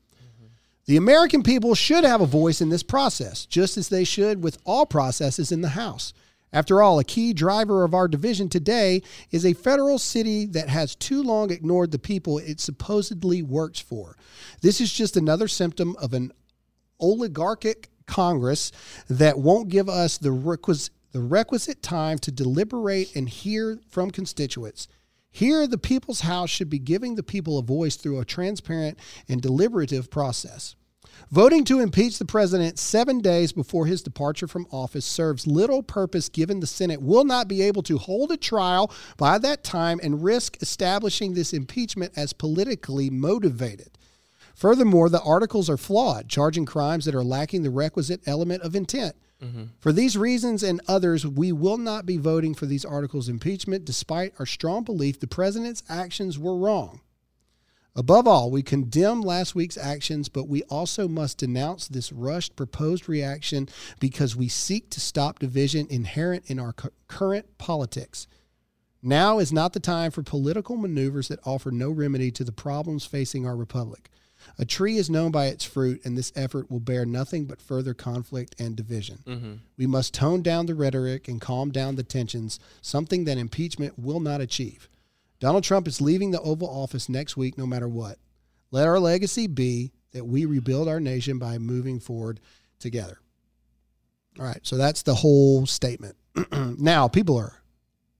The American people should have a voice in this process, just as they should with all processes in the House. After all, a key driver of our division today is a federal city that has too long ignored the people it supposedly works for. This is just another symptom of an oligarchic Congress that won't give us the requisite, the requisite time to deliberate and hear from constituents. Here, the people's house should be giving the people a voice through a transparent and deliberative process. Voting to impeach the president seven days before his departure from office serves little purpose given the Senate will not be able to hold a trial by that time and risk establishing this impeachment as politically motivated. Furthermore, the articles are flawed, charging crimes that are lacking the requisite element of intent. Mm-hmm. For these reasons and others, we will not be voting for these articles of impeachment, despite our strong belief the president's actions were wrong. Above all, we condemn last week's actions, but we also must denounce this rushed proposed reaction because we seek to stop division inherent in our cu- current politics. Now is not the time for political maneuvers that offer no remedy to the problems facing our republic. A tree is known by its fruit, and this effort will bear nothing but further conflict and division. Mm-hmm. We must tone down the rhetoric and calm down the tensions, something that impeachment will not achieve. Donald Trump is leaving the Oval Office next week, no matter what. Let our legacy be that we rebuild our nation by moving forward together. All right, so that's the whole statement. *clears throat* now, people are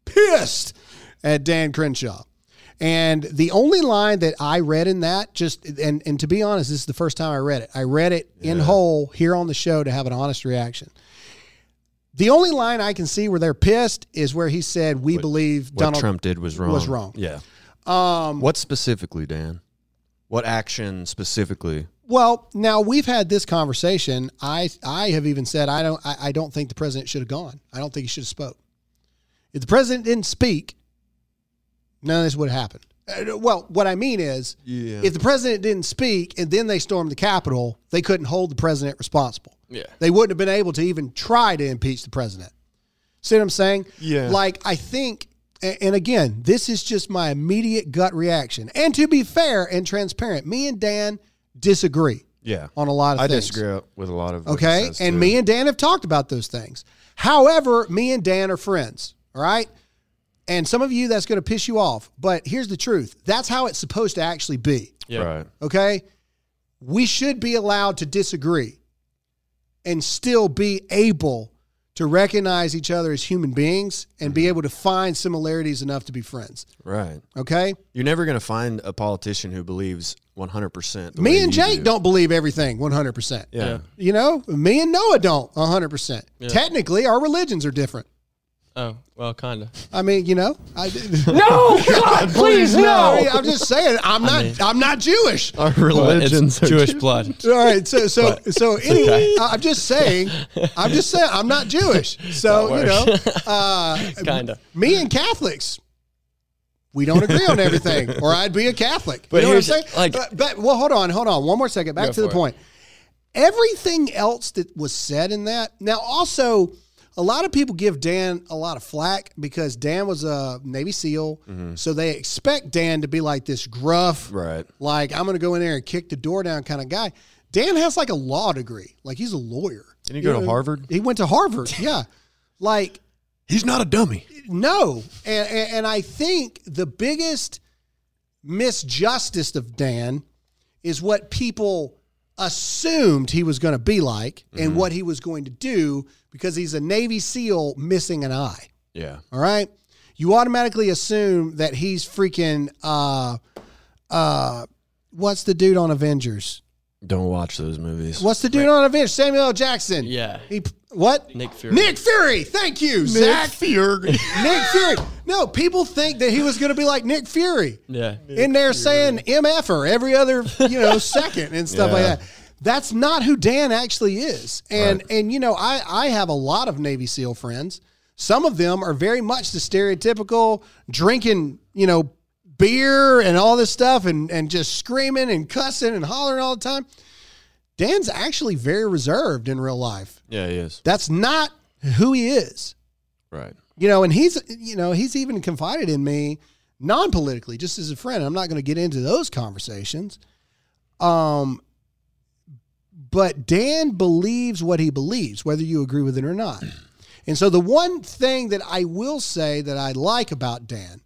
pissed at Dan Crenshaw. And the only line that I read in that, just and and to be honest, this is the first time I read it. I read it in whole here on the show to have an honest reaction. The only line I can see where they're pissed is where he said, "We believe What Donald Trump did was wrong. was wrong." Yeah. Um, what specifically, Dan? What action specifically? Well, now we've had this conversation. I I have even said I don't I, I don't think the president should have gone. I don't think he should have spoke. If the president didn't speak, none of this would have happened. Uh, Well, what I mean is, Yeah. if the president didn't speak and then they stormed the Capitol, they couldn't hold the president responsible. Yeah. They wouldn't have been able to even try to impeach the president. See what I'm saying? Yeah. Like, I think, and again, this is just my immediate gut reaction. And to be fair and transparent, me and Dan disagree Yeah. on a lot of I things. disagree with a lot of. Okay. And too. me and Dan have talked about those things. However, me and Dan are friends. All right. And some of you, that's going to piss you off. But here's the truth that's how it's supposed to actually be. Yeah. Right. Okay. We should be allowed to disagree and still be able to recognize each other as human beings and Mm-hmm. be able to find similarities enough to be friends. Right. Okay. You're never going to find a politician who believes 100%. the Me way and Jake do. don't believe everything 100%. Yeah. You know, me and Noah don't 100%. Technically, our religions are different. Oh, well, kind of. I mean, you know, I, *laughs* No, God, *laughs* please, I no. mean, I'm just saying, I'm not, I'm not Jewish. Our religions are Jewish blood. *laughs* All right, so so so anyway, I'm just saying, I'm just saying, I'm not Jewish. So you know, uh, kind of. me and Catholics, we don't agree on everything, or I'd be a Catholic. But you know what I'm here's- saying? like- but, but well, hold on, hold on, one more second. Back Go to the for it. point. Everything else that was said in that. Now, also, a lot of people give Dan a lot of flack because Dan was a Navy SEAL, mm-hmm. so they expect Dan to be like this gruff, Right. like I'm going to go in there and kick the door down kind of guy. Dan has like a law degree, like he's a lawyer. Didn't he go to know? Harvard? He went to Harvard. *laughs* Yeah, like He's not a dummy. no, and, and and I think the biggest misjustice of Dan is what people assumed he was going to be like and what he was going to do because he's a Navy SEAL missing an eye. Yeah. All right. You automatically assume that he's freaking uh uh what's the dude on Avengers? Don't watch those movies. What's the dude on Avengers? Samuel L. Jackson. Yeah. He what? Nick Fury. Nick Fury. Thank you, Zach. Fury. *laughs* Nick Fury. No, people think that he was going to be like Nick Fury. Yeah. in there saying MFer every other, you know, *laughs* second and stuff like that. That's not who Dan actually is. And and you know, I I have a lot of Navy SEAL friends. Some of them are very much the stereotypical drinking, you know, beer and all this stuff and and just screaming and cussing and hollering all the time. Dan's actually very reserved in real life. Yeah, he is. That's not who he is Right. you know, and he's you know he's even confided in me non-politically, just as a friend. I'm not going to get into those conversations. Um, but Dan believes what he believes, whether you agree with it or not. And so the one thing that I will say that I like about Dan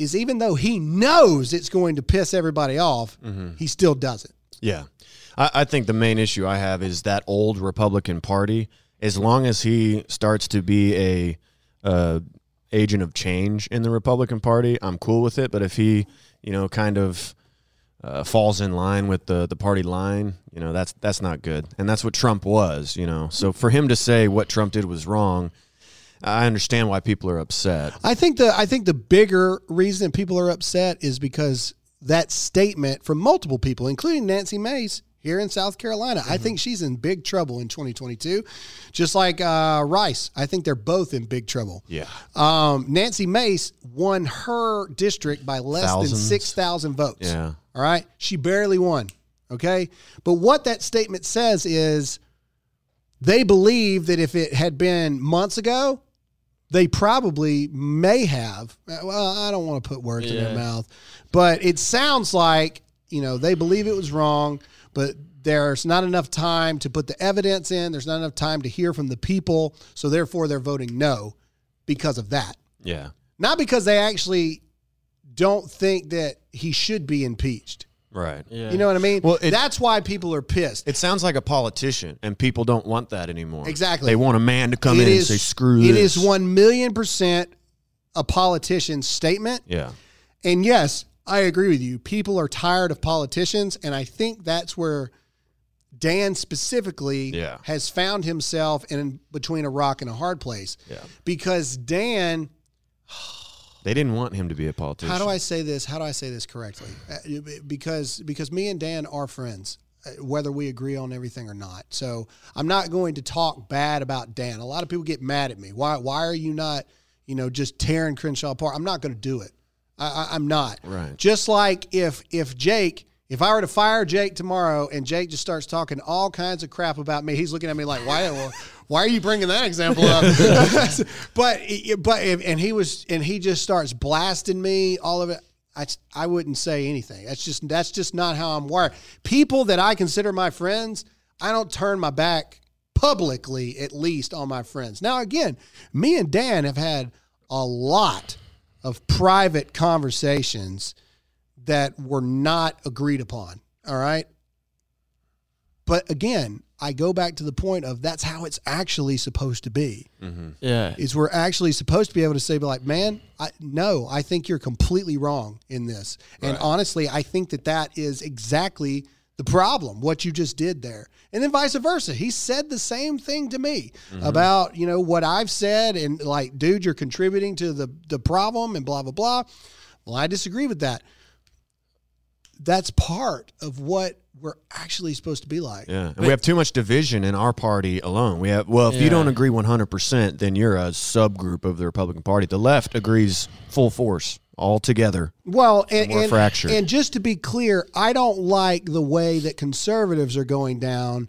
is even though he knows it's going to piss everybody off, he still does it. Yeah. I, I think the main issue I have is that old Republican Party. As long as he starts to be a uh, agent of change in the Republican Party, I'm cool with it. But if he, you know, kind of uh, falls in line with the the party line, you know, that's that's not good. And that's what Trump was, you know. So for him to say what Trump did was wrong, I understand why people are upset. I think the I think the bigger reason people are upset is because that statement from multiple people, including Nancy Mace here in South Carolina. I think she's in big trouble in 2022, just like uh, Rice. I think they're both in big trouble. Yeah. Um, Nancy Mace won her district by less than six thousand votes. Yeah. All right, she barely won. Okay, but what that statement says is they believe that if it had been months ago, they probably may have. Well, I don't want to put words in their mouth, but it sounds like you know they believe it was wrong, but there's not enough time to put the evidence in. There's not enough time to hear from the people, so therefore they're voting no because of that. Yeah. Not because they actually don't think that he should be impeached. Right. Yeah. You know what I mean? Well, it- That's why people are pissed. It sounds like a politician, and people don't want that anymore. Exactly. They want a man to come It in is- and say, "Screw It this." is one million percent a politician's statement. Yeah. And yes, I agree with you. People are tired of politicians, and I think that's where Dan specifically Yeah. has found himself in between a rock and a hard place. Yeah. Because Dan, They didn't want him to be a politician. how do I say this? How do I say this correctly? Uh, Because because me and Dan are friends, uh, whether we agree on everything or not. So I'm not going to talk bad about Dan. A lot of people get mad at me. Why why are you not, you know, just tearing Crenshaw apart? I'm not going to do it. I, I, I'm not. Right. Just like if if Jake. If I were to fire Jake tomorrow and Jake just starts talking all kinds of crap about me, he's looking at me like, "Why? Why are you bringing that example up?" *laughs* but but and he was and he just starts blasting me, all of it. I, I wouldn't say anything. That's just that's just not how I'm wired. People that I consider my friends, I don't turn my back publicly, at least on my friends. Now, again, me and Dan have had a lot of private conversations that were not agreed upon. All right. But again, I go back to the point of that's how it's actually supposed to be. Mm-hmm. Yeah. Is we're actually supposed to be able to say, be like, man, I, no, I think you're completely wrong in this. And honestly, I think that that is exactly the problem, what you just did there. And then vice versa. He said the same thing to me mm-hmm. about, you know, what I've said and like, dude, you're contributing to the, the problem and blah, blah, blah. Well, I disagree with that. That's part of what we're actually supposed to be like. Yeah, and we have too much division in our party alone. We have well, if you don't agree one hundred percent, then you're a subgroup of the Republican Party. The left agrees full force, all together. Well, and, More and, fractured. and just to be clear, I don't like the way that conservatives are going down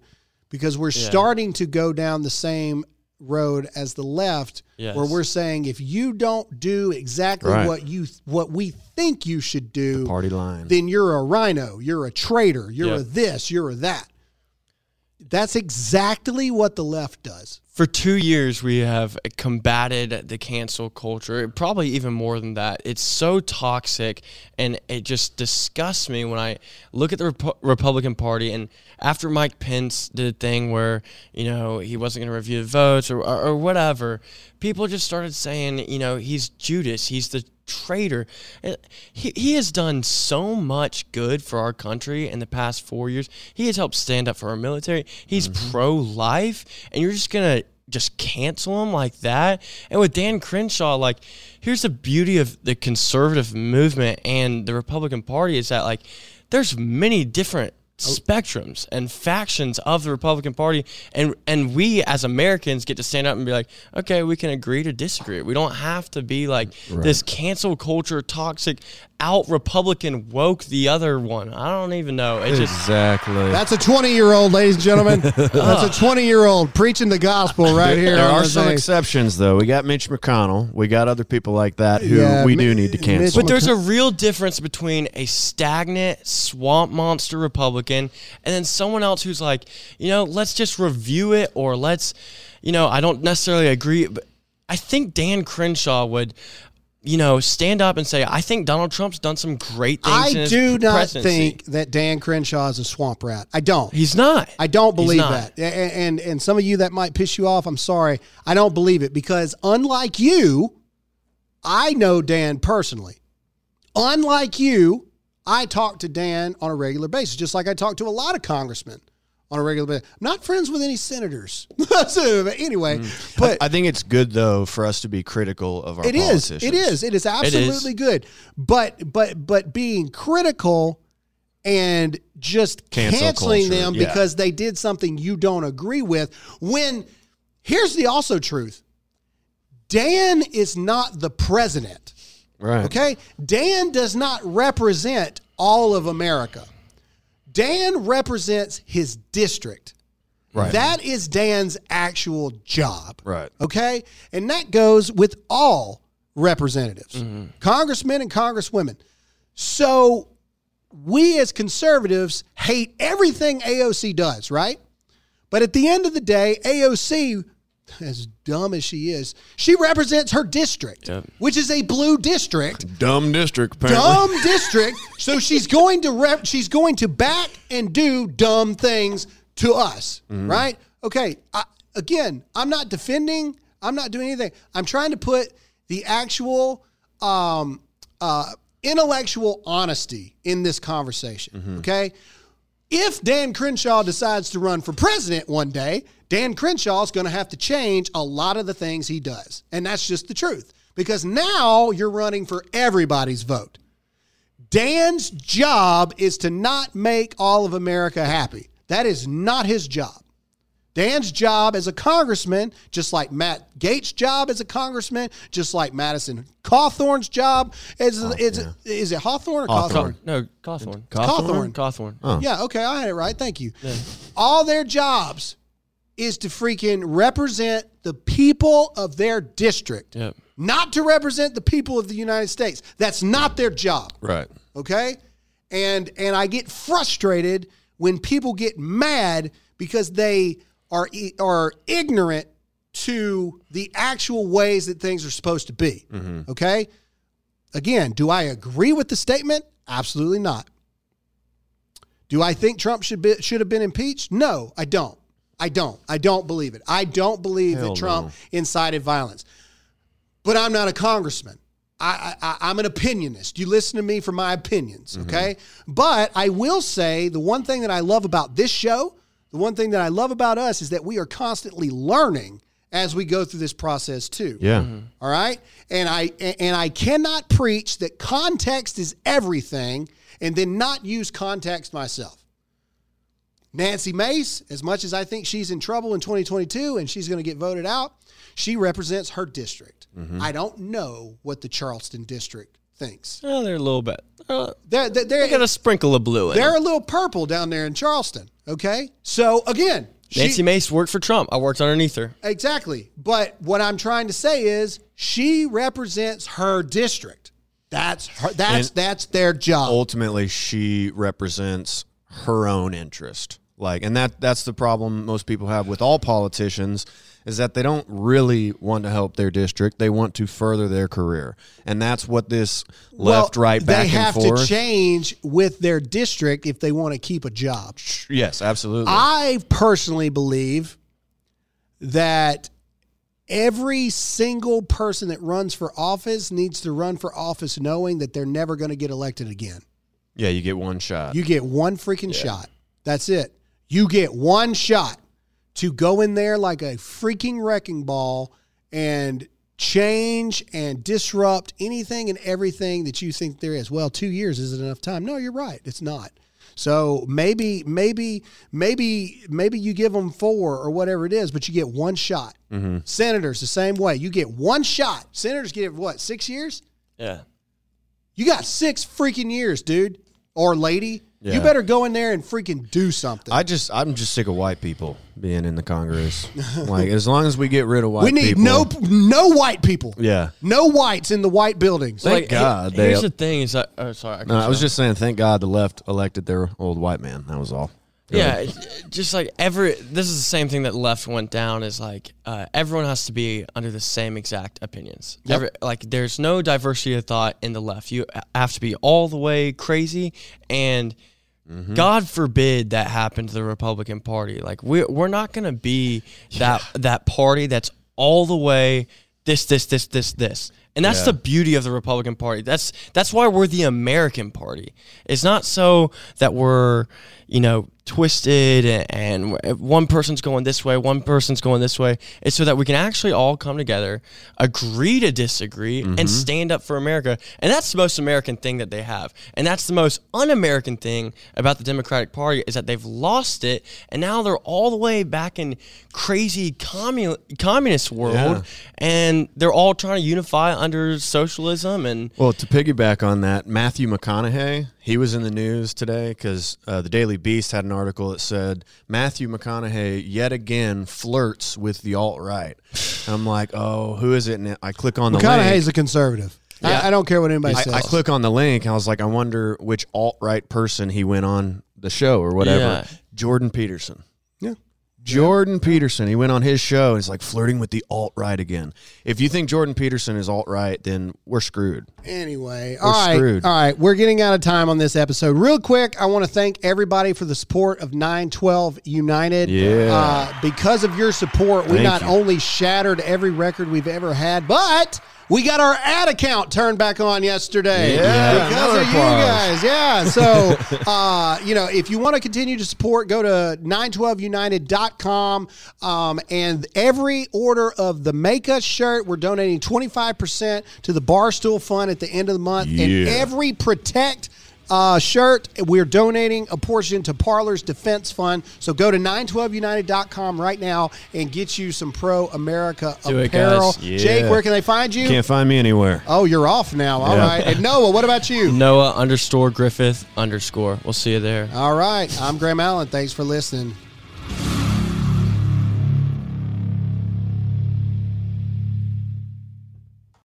because we're starting to go down the same road as the left, Yes. where we're saying if you don't do exactly Right. what you what we think you should do, Party line. then you're a rhino, you're a traitor, you're a this, you're a that. That's exactly what the left does. For two years we have combated the cancel culture probably even more than that. It's so toxic and it just disgusts me when i look at the Repu- republican party and after mike pence did a thing where you know he wasn't going to review the votes or, or, or whatever people just started saying you know he's judas he's the traitor. He, he has done so much good for our country in the past four years. He has helped stand up for our military. He's mm-hmm. pro life, and you're just gonna just cancel him like that. And with Dan Crenshaw, like, here's the beauty of the conservative movement and the Republican Party is that like there's many different Oh. spectrums and factions of the Republican Party and and we as Americans get to stand up and be like, okay, we can agree to disagree. We don't have to be like this cancel culture toxic out Republican woke the other one. I don't even know. It just Exactly. That's a 20 year old, ladies and gentlemen. *laughs* That's a 20 year old preaching the gospel right here. There are the some thing. exceptions, though. We got Mitch McConnell. We got other people like that who Yeah, we Mi- do need to Mitch cancel. But there's a real difference between a stagnant swamp monster Republican and then someone else who's like, you know, let's just review it or let's, you know, I don't necessarily agree, but I think Dan Crenshaw would, you know, stand up and say, I think Donald Trump's done some great things. in I do not presidency." think that Dan Crenshaw is a swamp rat. I don't. he's not. I don't believe that. And, and and some of you that might piss you off, I'm sorry. I don't believe it because unlike you, I know Dan personally. Unlike you, I talk to Dan on a regular basis, just like I talk to a lot of congressmen on a regular basis. I'm not friends with any senators. *laughs* So, anyway, mm. but I think it's good though for us to be critical of our it is. politicians. It is. It is absolutely good. But but but being critical and just Cancel canceling culture, them yeah. because they did something you don't agree with. When here's the also truth. Dan is not the president. Right. Okay? Dan does not represent all of America. Dan represents his district. Right. That is Dan's actual job. Right. Okay? And that goes with all representatives, mm-hmm. congressmen and congresswomen. So we as conservatives hate everything AOC does, right? But at the end of the day, AOC, as dumb as she is, she represents her district, which is a blue district Dumb district, apparently. dumb *laughs* district. So she's going to rep, she's going to back and do dumb things to us, right? Okay. I, again, I'm not defending. I'm not doing anything. I'm trying to put the actual um, uh, intellectual honesty in this conversation. Okay. If Dan Crenshaw decides to run for president one day, Dan Crenshaw is going to have to change a lot of the things he does. And that's just the truth. Because now you're running for everybody's vote. Dan's job is to not make all of America happy. That is not his job. Dan's job as a congressman, just like Matt Gaetz' job as a congressman, just like Madison Cawthorn's job, is, oh, is, is it Hawthorne or Cawthorn? No, Cawthorn. Cawthorn. Cawthorn. Yeah, okay, I had it right. Thank you. All their jobs is to freaking represent the people of their district, Yep. not to represent the people of the United States. That's not their job. Right. Okay? And and I get frustrated when people get mad because they are are ignorant to the actual ways that things are supposed to be. Mm-hmm. Okay? Again, do I agree with the statement? Absolutely not. Do I think Trump should be, should have been impeached? No, I don't. I don't. I don't believe it. I don't believe Hell that Trump no. incited violence. But I'm not a congressman. I, I, I'm an opinionist. You listen to me for my opinions, mm-hmm. okay? But I will say the one thing that I love about this show, the one thing that I love about us is that we are constantly learning as we go through this process too. Yeah. All right. And I and I cannot preach that context is everything and then not use context myself. Nancy Mace, as much as I think she's in trouble in 2022 and she's going to get voted out, she represents her district. I don't know what the Charleston district thinks. Oh, they're a little bit. Uh, They're, they're, they got a sprinkle of blue in they're them. a little purple down there in Charleston. Okay. So again, she- Nancy Mace worked for Trump. I worked underneath her. Exactly. But what I'm trying to say is she represents her district. That's her, that's And- that's their job. Ultimately, she represents her own interest. Like, and that that's the problem most people have with all politicians is that they don't really want to help their district. They want to further their career, and that's what this left, Well, right, back They have and forth. to change with their district if they want to keep a job. yes, absolutely. I personally believe that every single person that runs for office needs to run for office knowing that they're never going to get elected again. Yeah, you get one shot. You get one freaking shot. That's it. You get one shot to go in there like a freaking wrecking ball and change and disrupt anything and everything that you think there is. Well, two years isn't enough time. No, you're right. It's not. So maybe, maybe, maybe, maybe you give them four or whatever it is, but you get one shot. Mm-hmm. Senators the same way. You get one shot. Senators get what six years? Yeah. You got six freaking years, dude or lady. You better go in there and freaking do something. I just I'm just sick of white people being in the Congress. like as long as we get rid of white people. we need people, no no white people. Yeah. No whites in the white buildings. Thank Like, God he- they- here's the thing is that, oh, sorry. No, I was just saying, thank God the left elected their old white man. That was all. Yeah, just like every this is the same thing that left went down is like uh, everyone has to be under the same exact opinions. Every, like there's no diversity of thought in the left. You have to be all the way crazy and Mm-hmm. God forbid that happen to the Republican Party. Like we we're not going to be that that party that's all the way this this this this this. And that's Yeah. the beauty of the Republican Party. That's that's why we're the American Party. It's not so that we're, you know, twisted and, one person's going this way, one person's going this way. It's so that we can actually all come together, agree to disagree, and stand up for America. And that's the most American thing that they have. And that's the most un-American thing about the Democratic Party is that they've lost it, and now they're all the way back in crazy commun- communist world, Yeah. and they're all trying to unify under socialism and Well, to piggyback on that, Matthew McConaughey, he was in the news today because uh, the Daily Beast had an article that said Matthew McConaughey yet again flirts with the alt right. I'm like, oh, who is it? And I click on the McConaughey's link. a conservative. I, I don't care what anybody I, says. I click on the link. I was like, I wonder which alt right person he went on the show or whatever. Yeah. Jordan Peterson. Jordan Peterson. He went on his show he's like flirting with the alt right again. If you think Jordan Peterson is alt right, then we're screwed. Anyway, We're all right, screwed. all right. We're getting out of time on this episode. Real quick, I want to thank everybody for the support of 912 United. Yeah. Uh, because of your support, we Thank not you. only shattered every record we've ever had, but we got our ad account turned back on yesterday. Yeah, because of you guys. Yeah. So, *laughs* uh, you know, if you want to continue to support, go to 912united.com. Um, and every order of the Make Us shirt, we're donating 25% to the Barstool Fund at the end of the month. And every Protect uh, shirt, we're donating a portion to Parler's Defense Fund. So go to 912united.com right now and get you some pro America Do apparel. guys. Yeah. Jake, where can they find you? Can't find me anywhere. Oh, you're off now. All Yeah. right. And Noah, what about you? *laughs* Noah underscore Griffith underscore. We'll see you there. All right. I'm Graham Allen. Thanks for listening.